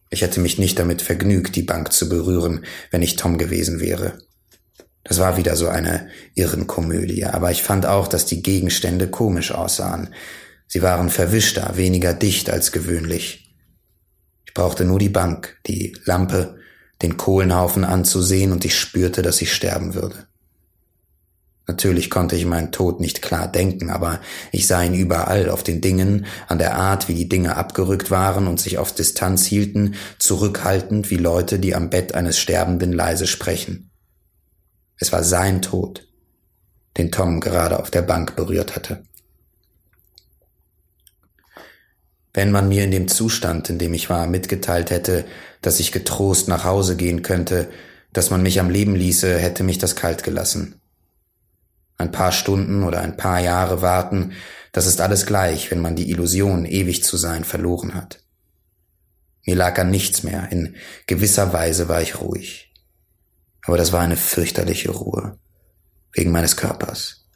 S1: Ich hätte mich nicht damit vergnügt, die Bank zu berühren, wenn ich Tom gewesen wäre. Das war wieder so eine Irrenkomödie, aber ich fand auch, dass die Gegenstände komisch aussahen. Sie waren verwischter, weniger dicht als gewöhnlich. Ich brauchte nur die Bank, die Lampe, den Kohlenhaufen anzusehen und ich spürte, dass ich sterben würde. Natürlich konnte ich meinen Tod nicht klar denken, aber ich sah ihn überall, auf den Dingen, an der Art, wie die Dinge abgerückt waren und sich auf Distanz hielten, zurückhaltend wie Leute, die am Bett eines Sterbenden leise sprechen. Es war sein Tod, den Tom gerade auf der Bank berührt hatte. Wenn man mir in dem Zustand, in dem ich war, mitgeteilt hätte, dass ich getrost nach Hause gehen könnte, dass man mich am Leben ließe, hätte mich das kalt gelassen. Ein paar Stunden oder ein paar Jahre warten, das ist alles gleich, wenn man die Illusion, ewig zu sein, verloren hat. Mir lag an nichts mehr, in gewisser Weise war ich ruhig. Aber das war eine fürchterliche Ruhe. Wegen meines Körpers.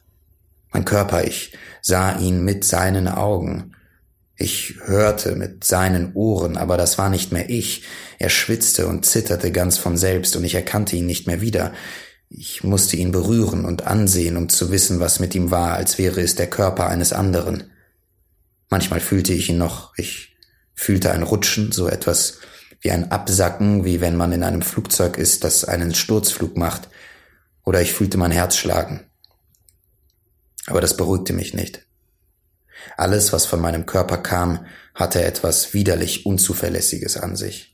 S1: Mein Körper, ich sah ihn mit seinen Augen. Ich hörte mit seinen Ohren, aber das war nicht mehr ich. Er schwitzte und zitterte ganz von selbst und ich erkannte ihn nicht mehr wieder. Ich musste ihn berühren und ansehen, um zu wissen, was mit ihm war, als wäre es der Körper eines anderen. Manchmal fühlte ich ihn noch, ich fühlte ein Rutschen, so etwas wie ein Absacken, wie wenn man in einem Flugzeug ist, das einen Sturzflug macht, oder ich fühlte mein Herz schlagen. Aber das beruhigte mich nicht. Alles, was von meinem Körper kam, hatte etwas widerlich Unzuverlässiges an sich.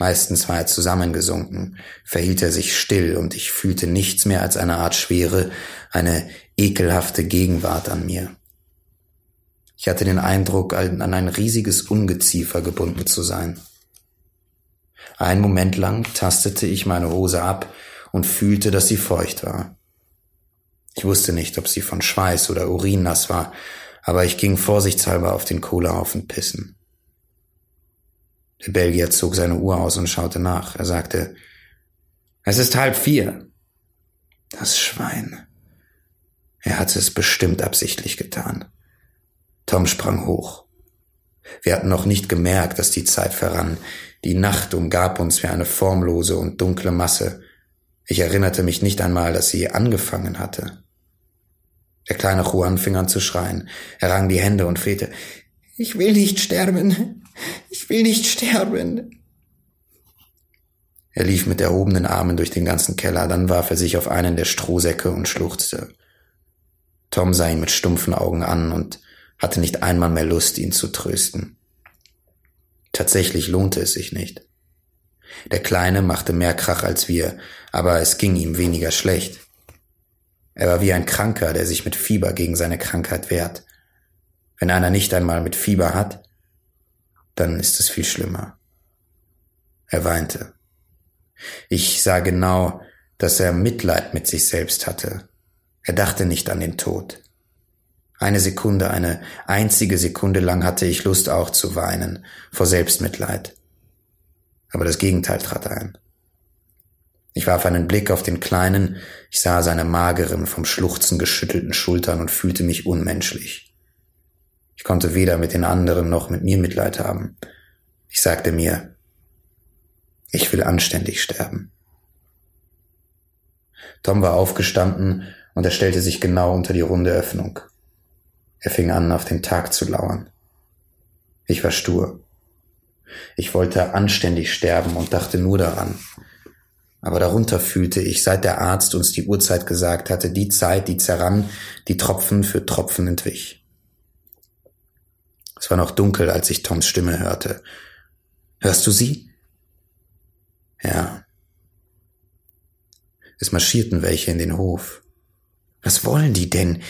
S1: Meistens war er zusammengesunken, verhielt er sich still und ich fühlte nichts mehr als eine Art Schwere, eine ekelhafte Gegenwart an mir. Ich hatte den Eindruck, an ein riesiges Ungeziefer gebunden zu sein. Einen Moment lang tastete ich meine Hose ab und fühlte, dass sie feucht war. Ich wusste nicht, ob sie von Schweiß oder Urin nass war, aber ich ging vorsichtshalber auf den Kohlehaufen pissen. Der Belgier zog seine Uhr aus und schaute nach. Er sagte, es ist halb vier. Das Schwein. Er hatte es bestimmt absichtlich getan. Tom sprang hoch. Wir hatten noch nicht gemerkt, dass die Zeit verrann. Die Nacht umgab uns wie eine formlose und dunkle Masse. Ich erinnerte mich nicht einmal, dass sie angefangen hatte. Der kleine Juan fing an zu schreien. Er rang die Hände und flehte. Ich will nicht sterben. Ich will nicht sterben. Er lief mit erhobenen Armen durch den ganzen Keller, dann warf er sich auf einen der Strohsäcke und schluchzte. Tom sah ihn mit stumpfen Augen an und hatte nicht einmal mehr Lust, ihn zu trösten. Tatsächlich lohnte es sich nicht. Der Kleine machte mehr Krach als wir, aber es ging ihm weniger schlecht. Er war wie ein Kranker, der sich mit Fieber gegen seine Krankheit wehrt. Wenn einer nicht einmal mit Fieber hat, dann ist es viel schlimmer. Er weinte. Ich sah genau, dass er Mitleid mit sich selbst hatte. Er dachte nicht an den Tod. Eine Sekunde, eine einzige Sekunde lang hatte ich Lust auch zu weinen, vor Selbstmitleid. Aber das Gegenteil trat ein. Ich warf einen Blick auf den Kleinen, ich sah seine mageren, vom Schluchzen geschüttelten Schultern und fühlte mich unmenschlich. Ich konnte weder mit den anderen noch mit mir Mitleid haben. Ich sagte mir, ich will anständig sterben. Tom war aufgestanden und er stellte sich genau unter die runde Öffnung. Er fing an, auf den Tag zu lauern. Ich war stur. Ich wollte anständig sterben und dachte nur daran. Aber darunter fühlte ich, seit der Arzt uns die Uhrzeit gesagt hatte, die Zeit, die zerrann, die Tropfen für Tropfen entwich. Es war noch dunkel, als ich Toms Stimme hörte. Hörst du sie? Ja. Es marschierten welche in den Hof. Was wollen die denn?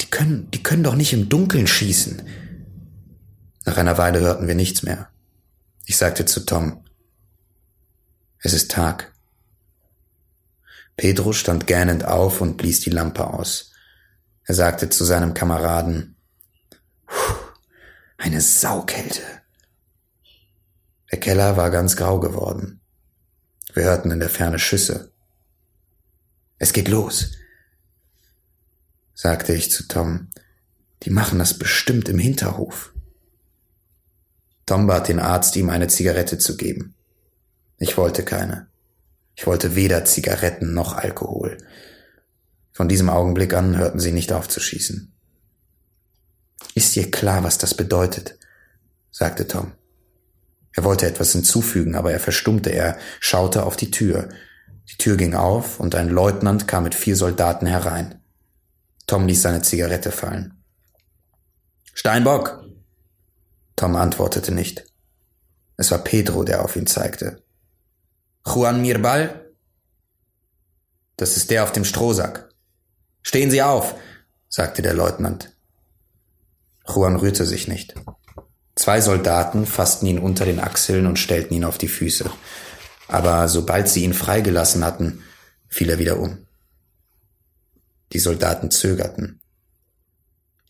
S1: Die können, die können doch nicht im Dunkeln schießen. Nach einer Weile hörten wir nichts mehr. Ich sagte zu Tom, es ist Tag. Pedro stand gähnend auf und blies die Lampe aus. Er sagte zu seinem Kameraden, eine Saukälte. Der Keller war ganz grau geworden. Wir hörten in der Ferne Schüsse. Es geht los, sagte ich zu Tom. Die machen das bestimmt im Hinterhof. Tom bat den Arzt, ihm eine Zigarette zu geben. Ich wollte keine. Ich wollte weder Zigaretten noch Alkohol. Von diesem Augenblick an hörten sie nicht auf zu schießen. Ist dir klar, was das bedeutet? sagte Tom. Er wollte etwas hinzufügen, aber er verstummte, er schaute auf die Tür. Die Tür ging auf und ein Leutnant kam mit vier Soldaten herein. Tom ließ seine Zigarette fallen. Steinbock! Tom antwortete nicht. Es war Pedro, der auf ihn zeigte. Juan Mirbal? Das ist der auf dem Strohsack. Stehen Sie auf, sagte der Leutnant. Juan rührte sich nicht. Zwei Soldaten fassten ihn unter den Achseln und stellten ihn auf die Füße. Aber sobald sie ihn freigelassen hatten, fiel er wieder um. Die Soldaten zögerten.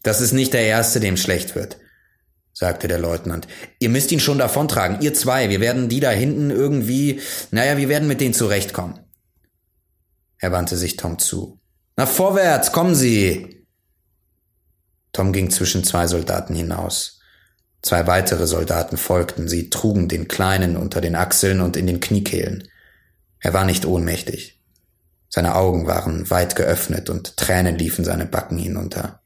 S1: Das ist nicht der Erste, dem schlecht wird, sagte der Leutnant. Ihr müsst ihn schon davontragen, ihr zwei, wir werden die da hinten irgendwie, naja, wir werden mit denen zurechtkommen. Er wandte sich Tom zu. Na vorwärts, kommen Sie! Tom ging zwischen zwei Soldaten hinaus. Zwei weitere Soldaten folgten, sie trugen den Kleinen unter den Achseln und in den Kniekehlen. Er war nicht ohnmächtig. Seine Augen waren weit geöffnet und Tränen liefen seine Backen hinunter.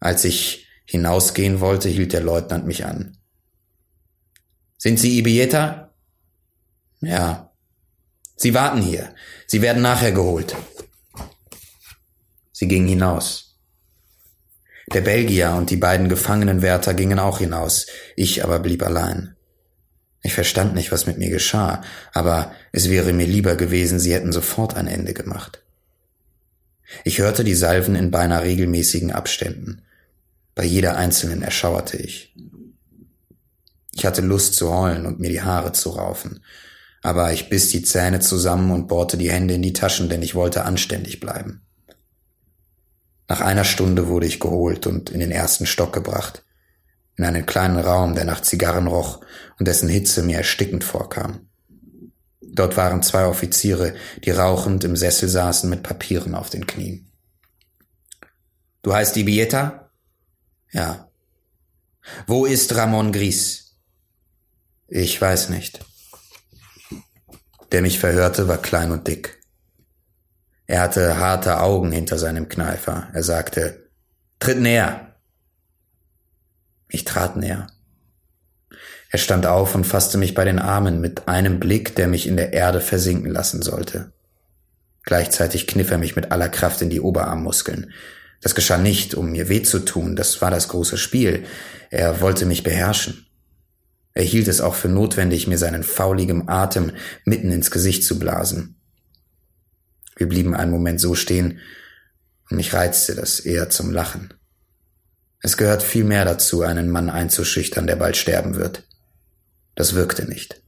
S1: Als ich hinausgehen wollte, hielt der Leutnant mich an. Sind Sie Ibieta? Ja. Sie warten hier. Sie werden nachher geholt. Sie gingen hinaus. Der Belgier und die beiden Gefangenenwärter gingen auch hinaus, ich aber blieb allein. Ich verstand nicht, was mit mir geschah, aber es wäre mir lieber gewesen, sie hätten sofort ein Ende gemacht. Ich hörte die Salven in beinahe regelmäßigen Abständen. Bei jeder einzelnen erschauerte ich. Ich hatte Lust zu heulen und mir die Haare zu raufen, aber ich biss die Zähne zusammen und bohrte die Hände in die Taschen, denn ich wollte anständig bleiben. Nach einer Stunde wurde ich geholt und in den ersten Stock gebracht, in einen kleinen Raum, der nach Zigarren roch und dessen Hitze mir erstickend vorkam. Dort waren zwei Offiziere, die rauchend im Sessel saßen mit Papieren auf den Knien. Du heißt Ibieta? Ja. Wo ist Ramon Gris? Ich weiß nicht. Der mich verhörte, war klein und dick. Er hatte harte Augen hinter seinem Kneifer. Er sagte, Tritt näher. Ich trat näher. Er stand auf und fasste mich bei den Armen mit einem Blick, der mich in der Erde versinken lassen sollte. Gleichzeitig kniff er mich mit aller Kraft in die Oberarmmuskeln. Das geschah nicht, um mir weh zu tun, das war das große Spiel. Er wollte mich beherrschen. Er hielt es auch für notwendig, mir seinen fauligem Atem mitten ins Gesicht zu blasen. Wir blieben einen Moment so stehen und mich reizte das eher zum Lachen. Es gehört viel mehr dazu, einen Mann einzuschüchtern, der bald sterben wird. Das wirkte nicht.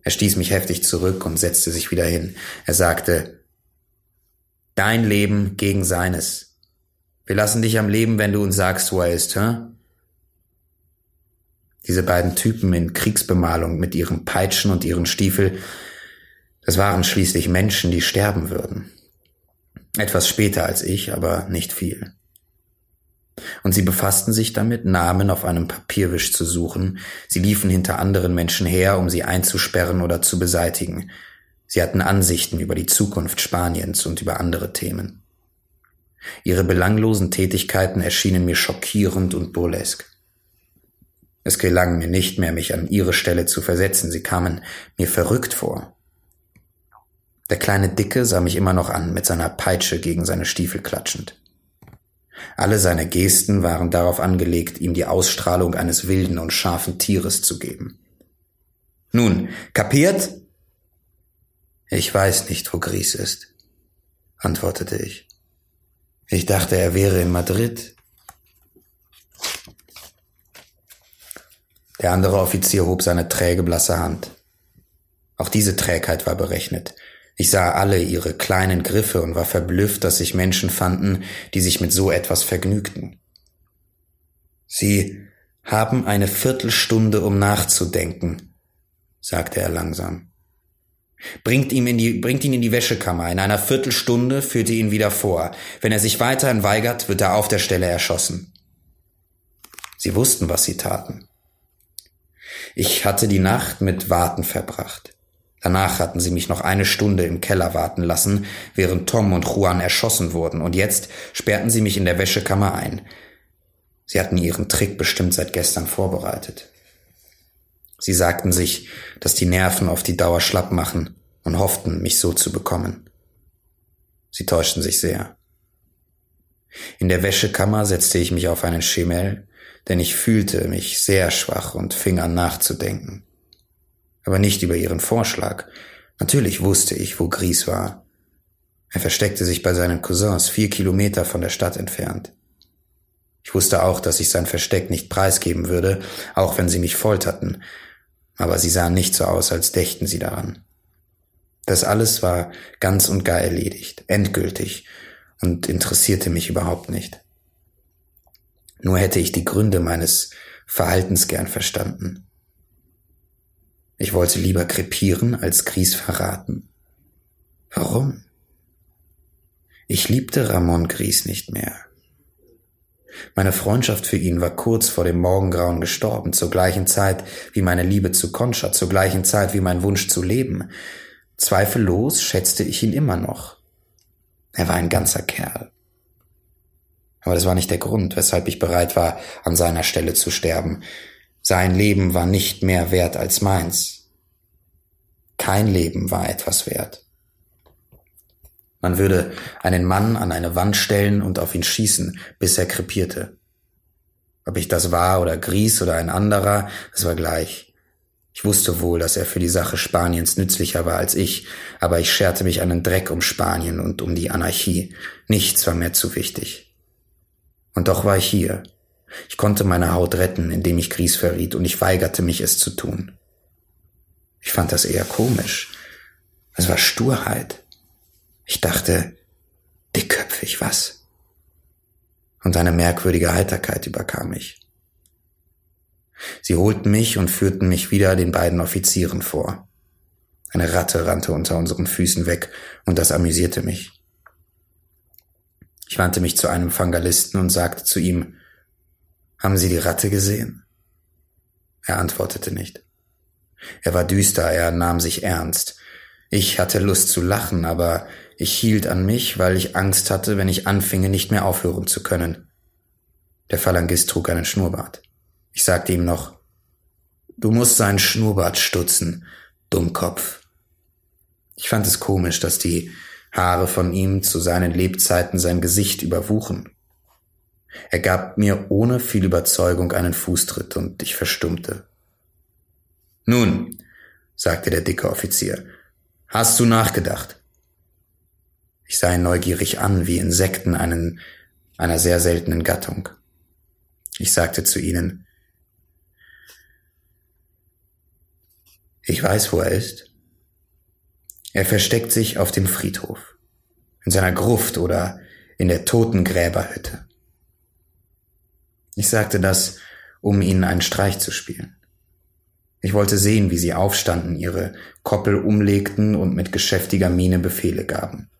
S1: Er stieß mich heftig zurück und setzte sich wieder hin. Er sagte, Dein Leben gegen seines. Wir lassen dich am Leben, wenn du uns sagst, wo er ist, hä? Diese beiden Typen in Kriegsbemalung mit ihren Peitschen und ihren Stiefel, das waren schließlich Menschen, die sterben würden. Etwas später als ich, aber nicht viel. Und sie befassten sich damit, Namen auf einem Papierwisch zu suchen. Sie liefen hinter anderen Menschen her, um sie einzusperren oder zu beseitigen. Sie hatten Ansichten über die Zukunft Spaniens und über andere Themen. Ihre belanglosen Tätigkeiten erschienen mir schockierend und burlesk. Es gelang mir nicht mehr, mich an ihre Stelle zu versetzen, sie kamen mir verrückt vor. Der kleine Dicke sah mich immer noch an, mit seiner Peitsche gegen seine Stiefel klatschend. Alle seine Gesten waren darauf angelegt, ihm die Ausstrahlung eines wilden und scharfen Tieres zu geben. Nun, kapiert? Ich weiß nicht, wo Gries ist, antwortete ich. Ich dachte, er wäre in Madrid. Der andere Offizier hob seine träge blasse Hand. Auch diese Trägheit war berechnet. Ich sah alle ihre kleinen Griffe und war verblüfft, dass sich Menschen fanden, die sich mit so etwas vergnügten. Sie haben eine Viertelstunde, um nachzudenken, sagte er langsam. Bringt, ihm in die, bringt ihn in die Wäschekammer. In einer Viertelstunde führt ihr ihn wieder vor. Wenn er sich weiterhin weigert, wird er auf der Stelle erschossen. Sie wussten, was sie taten. Ich hatte die Nacht mit Warten verbracht. Danach hatten sie mich noch eine Stunde im Keller warten lassen, während Tom und Juan erschossen wurden, und jetzt sperrten sie mich in der Wäschekammer ein. Sie hatten ihren Trick bestimmt seit gestern vorbereitet. Sie sagten sich, dass die Nerven auf die Dauer schlapp machen und hofften, mich so zu bekommen. Sie täuschten sich sehr. In der Wäschekammer setzte ich mich auf einen Schemel, denn ich fühlte mich sehr schwach und fing an nachzudenken aber nicht über ihren Vorschlag. Natürlich wusste ich, wo Gries war. Er versteckte sich bei seinen Cousins vier Kilometer von der Stadt entfernt. Ich wusste auch, dass ich sein Versteck nicht preisgeben würde, auch wenn sie mich folterten, aber sie sahen nicht so aus, als dächten sie daran. Das alles war ganz und gar erledigt, endgültig und interessierte mich überhaupt nicht. Nur hätte ich die Gründe meines Verhaltens gern verstanden. Ich wollte lieber krepieren als Gries verraten. Warum? Ich liebte Ramon Gries nicht mehr. Meine Freundschaft für ihn war kurz vor dem Morgengrauen gestorben, zur gleichen Zeit wie meine Liebe zu Concha, zur gleichen Zeit wie mein Wunsch zu leben. Zweifellos schätzte ich ihn immer noch. Er war ein ganzer Kerl. Aber das war nicht der Grund, weshalb ich bereit war, an seiner Stelle zu sterben. Sein Leben war nicht mehr wert als meins. Kein Leben war etwas wert. Man würde einen Mann an eine Wand stellen und auf ihn schießen, bis er krepierte. Ob ich das war oder Gries oder ein anderer, es war gleich. Ich wusste wohl, dass er für die Sache Spaniens nützlicher war als ich, aber ich scherte mich einen Dreck um Spanien und um die Anarchie. Nichts war mir zu wichtig. Und doch war ich hier, ich konnte meine Haut retten, indem ich Gries verriet, und ich weigerte mich, es zu tun. Ich fand das eher komisch. Es war Sturheit. Ich dachte, dickköpfig, was? Und eine merkwürdige Heiterkeit überkam mich. Sie holten mich und führten mich wieder den beiden Offizieren vor. Eine Ratte rannte unter unseren Füßen weg, und das amüsierte mich. Ich wandte mich zu einem Fangalisten und sagte zu ihm, haben Sie die Ratte gesehen? Er antwortete nicht. Er war düster, er nahm sich ernst. Ich hatte Lust zu lachen, aber ich hielt an mich, weil ich Angst hatte, wenn ich anfinge, nicht mehr aufhören zu können. Der Phalangist trug einen Schnurrbart. Ich sagte ihm noch, du musst seinen Schnurrbart stutzen, Dummkopf. Ich fand es komisch, dass die Haare von ihm zu seinen Lebzeiten sein Gesicht überwuchen. Er gab mir ohne viel Überzeugung einen Fußtritt und ich verstummte. Nun, sagte der dicke Offizier, hast du nachgedacht? Ich sah ihn neugierig an, wie Insekten einen, einer sehr seltenen Gattung. Ich sagte zu ihnen, ich weiß, wo er ist. Er versteckt sich auf dem Friedhof, in seiner Gruft oder in der Totengräberhütte. Ich sagte das, um ihnen einen Streich zu spielen. Ich wollte sehen, wie sie aufstanden, ihre Koppel umlegten und mit geschäftiger Miene Befehle gaben.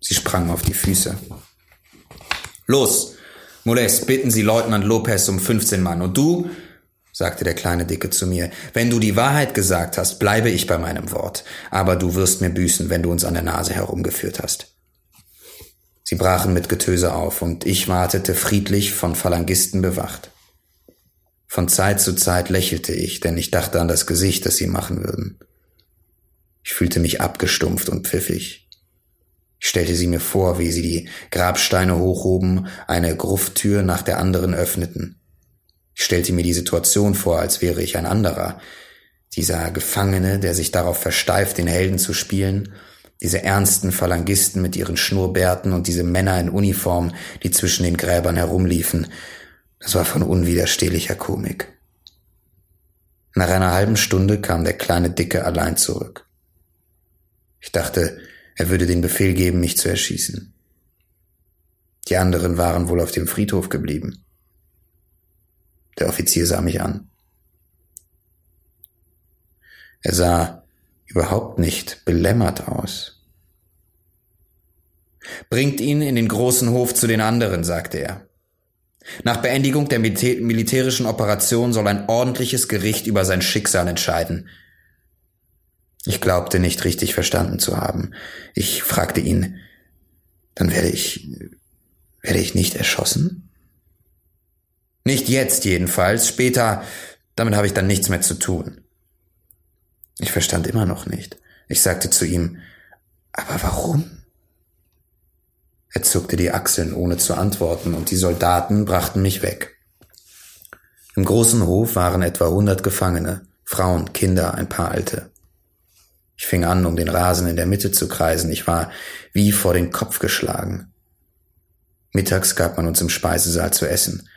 S1: Sie sprangen auf die Füße. Los, Molest, bitten Sie Leutnant Lopez um 15 Mann. Und du, sagte der kleine Dicke zu mir, wenn du die Wahrheit gesagt hast, bleibe ich bei meinem Wort. Aber du wirst mir büßen, wenn du uns an der Nase herumgeführt hast. Sie brachen mit Getöse auf, und ich wartete friedlich von Phalangisten bewacht. Von Zeit zu Zeit lächelte ich, denn ich dachte an das Gesicht, das sie machen würden. Ich fühlte mich abgestumpft und pfiffig. Ich stellte sie mir vor, wie sie die Grabsteine hochhoben, eine Grufttür nach der anderen öffneten. Ich stellte mir die Situation vor, als wäre ich ein anderer, dieser Gefangene, der sich darauf versteift, den Helden zu spielen, diese ernsten Phalangisten mit ihren Schnurrbärten und diese Männer in Uniform, die zwischen den Gräbern herumliefen, das war von unwiderstehlicher Komik. Nach einer halben Stunde kam der kleine Dicke allein zurück. Ich dachte, er würde den Befehl geben, mich zu erschießen. Die anderen waren wohl auf dem Friedhof geblieben. Der Offizier sah mich an. Er sah überhaupt nicht belämmert aus. Bringt ihn in den großen Hof zu den anderen, sagte er. Nach Beendigung der militärischen Operation soll ein ordentliches Gericht über sein Schicksal entscheiden. Ich glaubte nicht richtig verstanden zu haben. Ich fragte ihn, dann werde ich, werde ich nicht erschossen? Nicht jetzt jedenfalls, später, damit habe ich dann nichts mehr zu tun. Ich verstand immer noch nicht. Ich sagte zu ihm, aber warum? Er zuckte die Achseln, ohne zu antworten, und die Soldaten brachten mich weg. Im großen Hof waren etwa hundert Gefangene, Frauen, Kinder, ein paar Alte. Ich fing an, um den Rasen in der Mitte zu kreisen. Ich war wie vor den Kopf geschlagen. Mittags gab man uns im Speisesaal zu essen.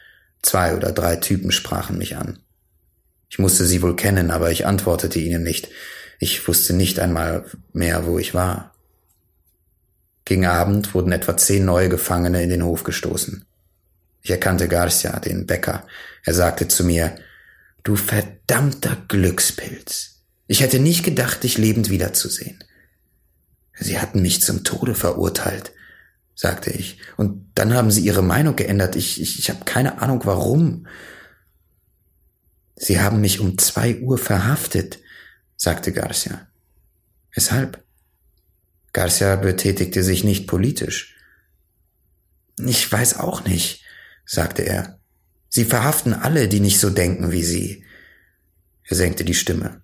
S1: Zwei oder drei Typen sprachen mich an. Ich musste sie wohl kennen, aber ich antwortete ihnen nicht. Ich wusste nicht einmal mehr, wo ich war. Gegen Abend wurden etwa zehn neue Gefangene in den Hof gestoßen. Ich erkannte Garcia, den Bäcker. Er sagte zu mir, Du verdammter Glückspilz. Ich hätte nicht gedacht, dich lebend wiederzusehen. Sie hatten mich zum Tode verurteilt, sagte ich. Und dann haben sie ihre Meinung geändert. Ich, ich, ich habe keine Ahnung warum. Sie haben mich um zwei Uhr verhaftet, sagte Garcia. Weshalb? Garcia betätigte sich nicht politisch. Ich weiß auch nicht, sagte er. Sie verhaften alle, die nicht so denken wie Sie. Er senkte die Stimme.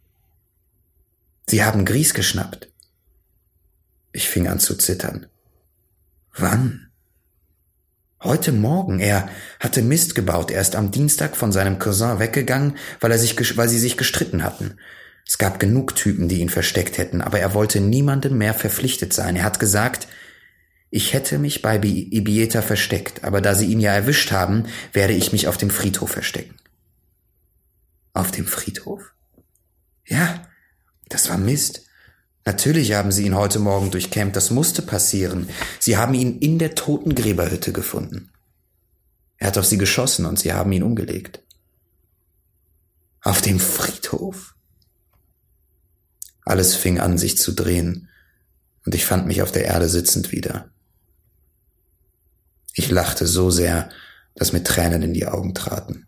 S1: Sie haben Gries geschnappt. Ich fing an zu zittern. Wann? Heute Morgen, er hatte Mist gebaut, er ist am Dienstag von seinem Cousin weggegangen, weil er sich, weil sie sich gestritten hatten. Es gab genug Typen, die ihn versteckt hätten, aber er wollte niemandem mehr verpflichtet sein. Er hat gesagt, ich hätte mich bei Ibieta versteckt, aber da sie ihn ja erwischt haben, werde ich mich auf dem Friedhof verstecken. Auf dem Friedhof? Ja, das war Mist. Natürlich haben sie ihn heute Morgen durchkämmt, das musste passieren. Sie haben ihn in der Totengräberhütte gefunden. Er hat auf sie geschossen und sie haben ihn umgelegt. Auf dem Friedhof. Alles fing an, sich zu drehen, und ich fand mich auf der Erde sitzend wieder. Ich lachte so sehr, dass mir Tränen in die Augen traten.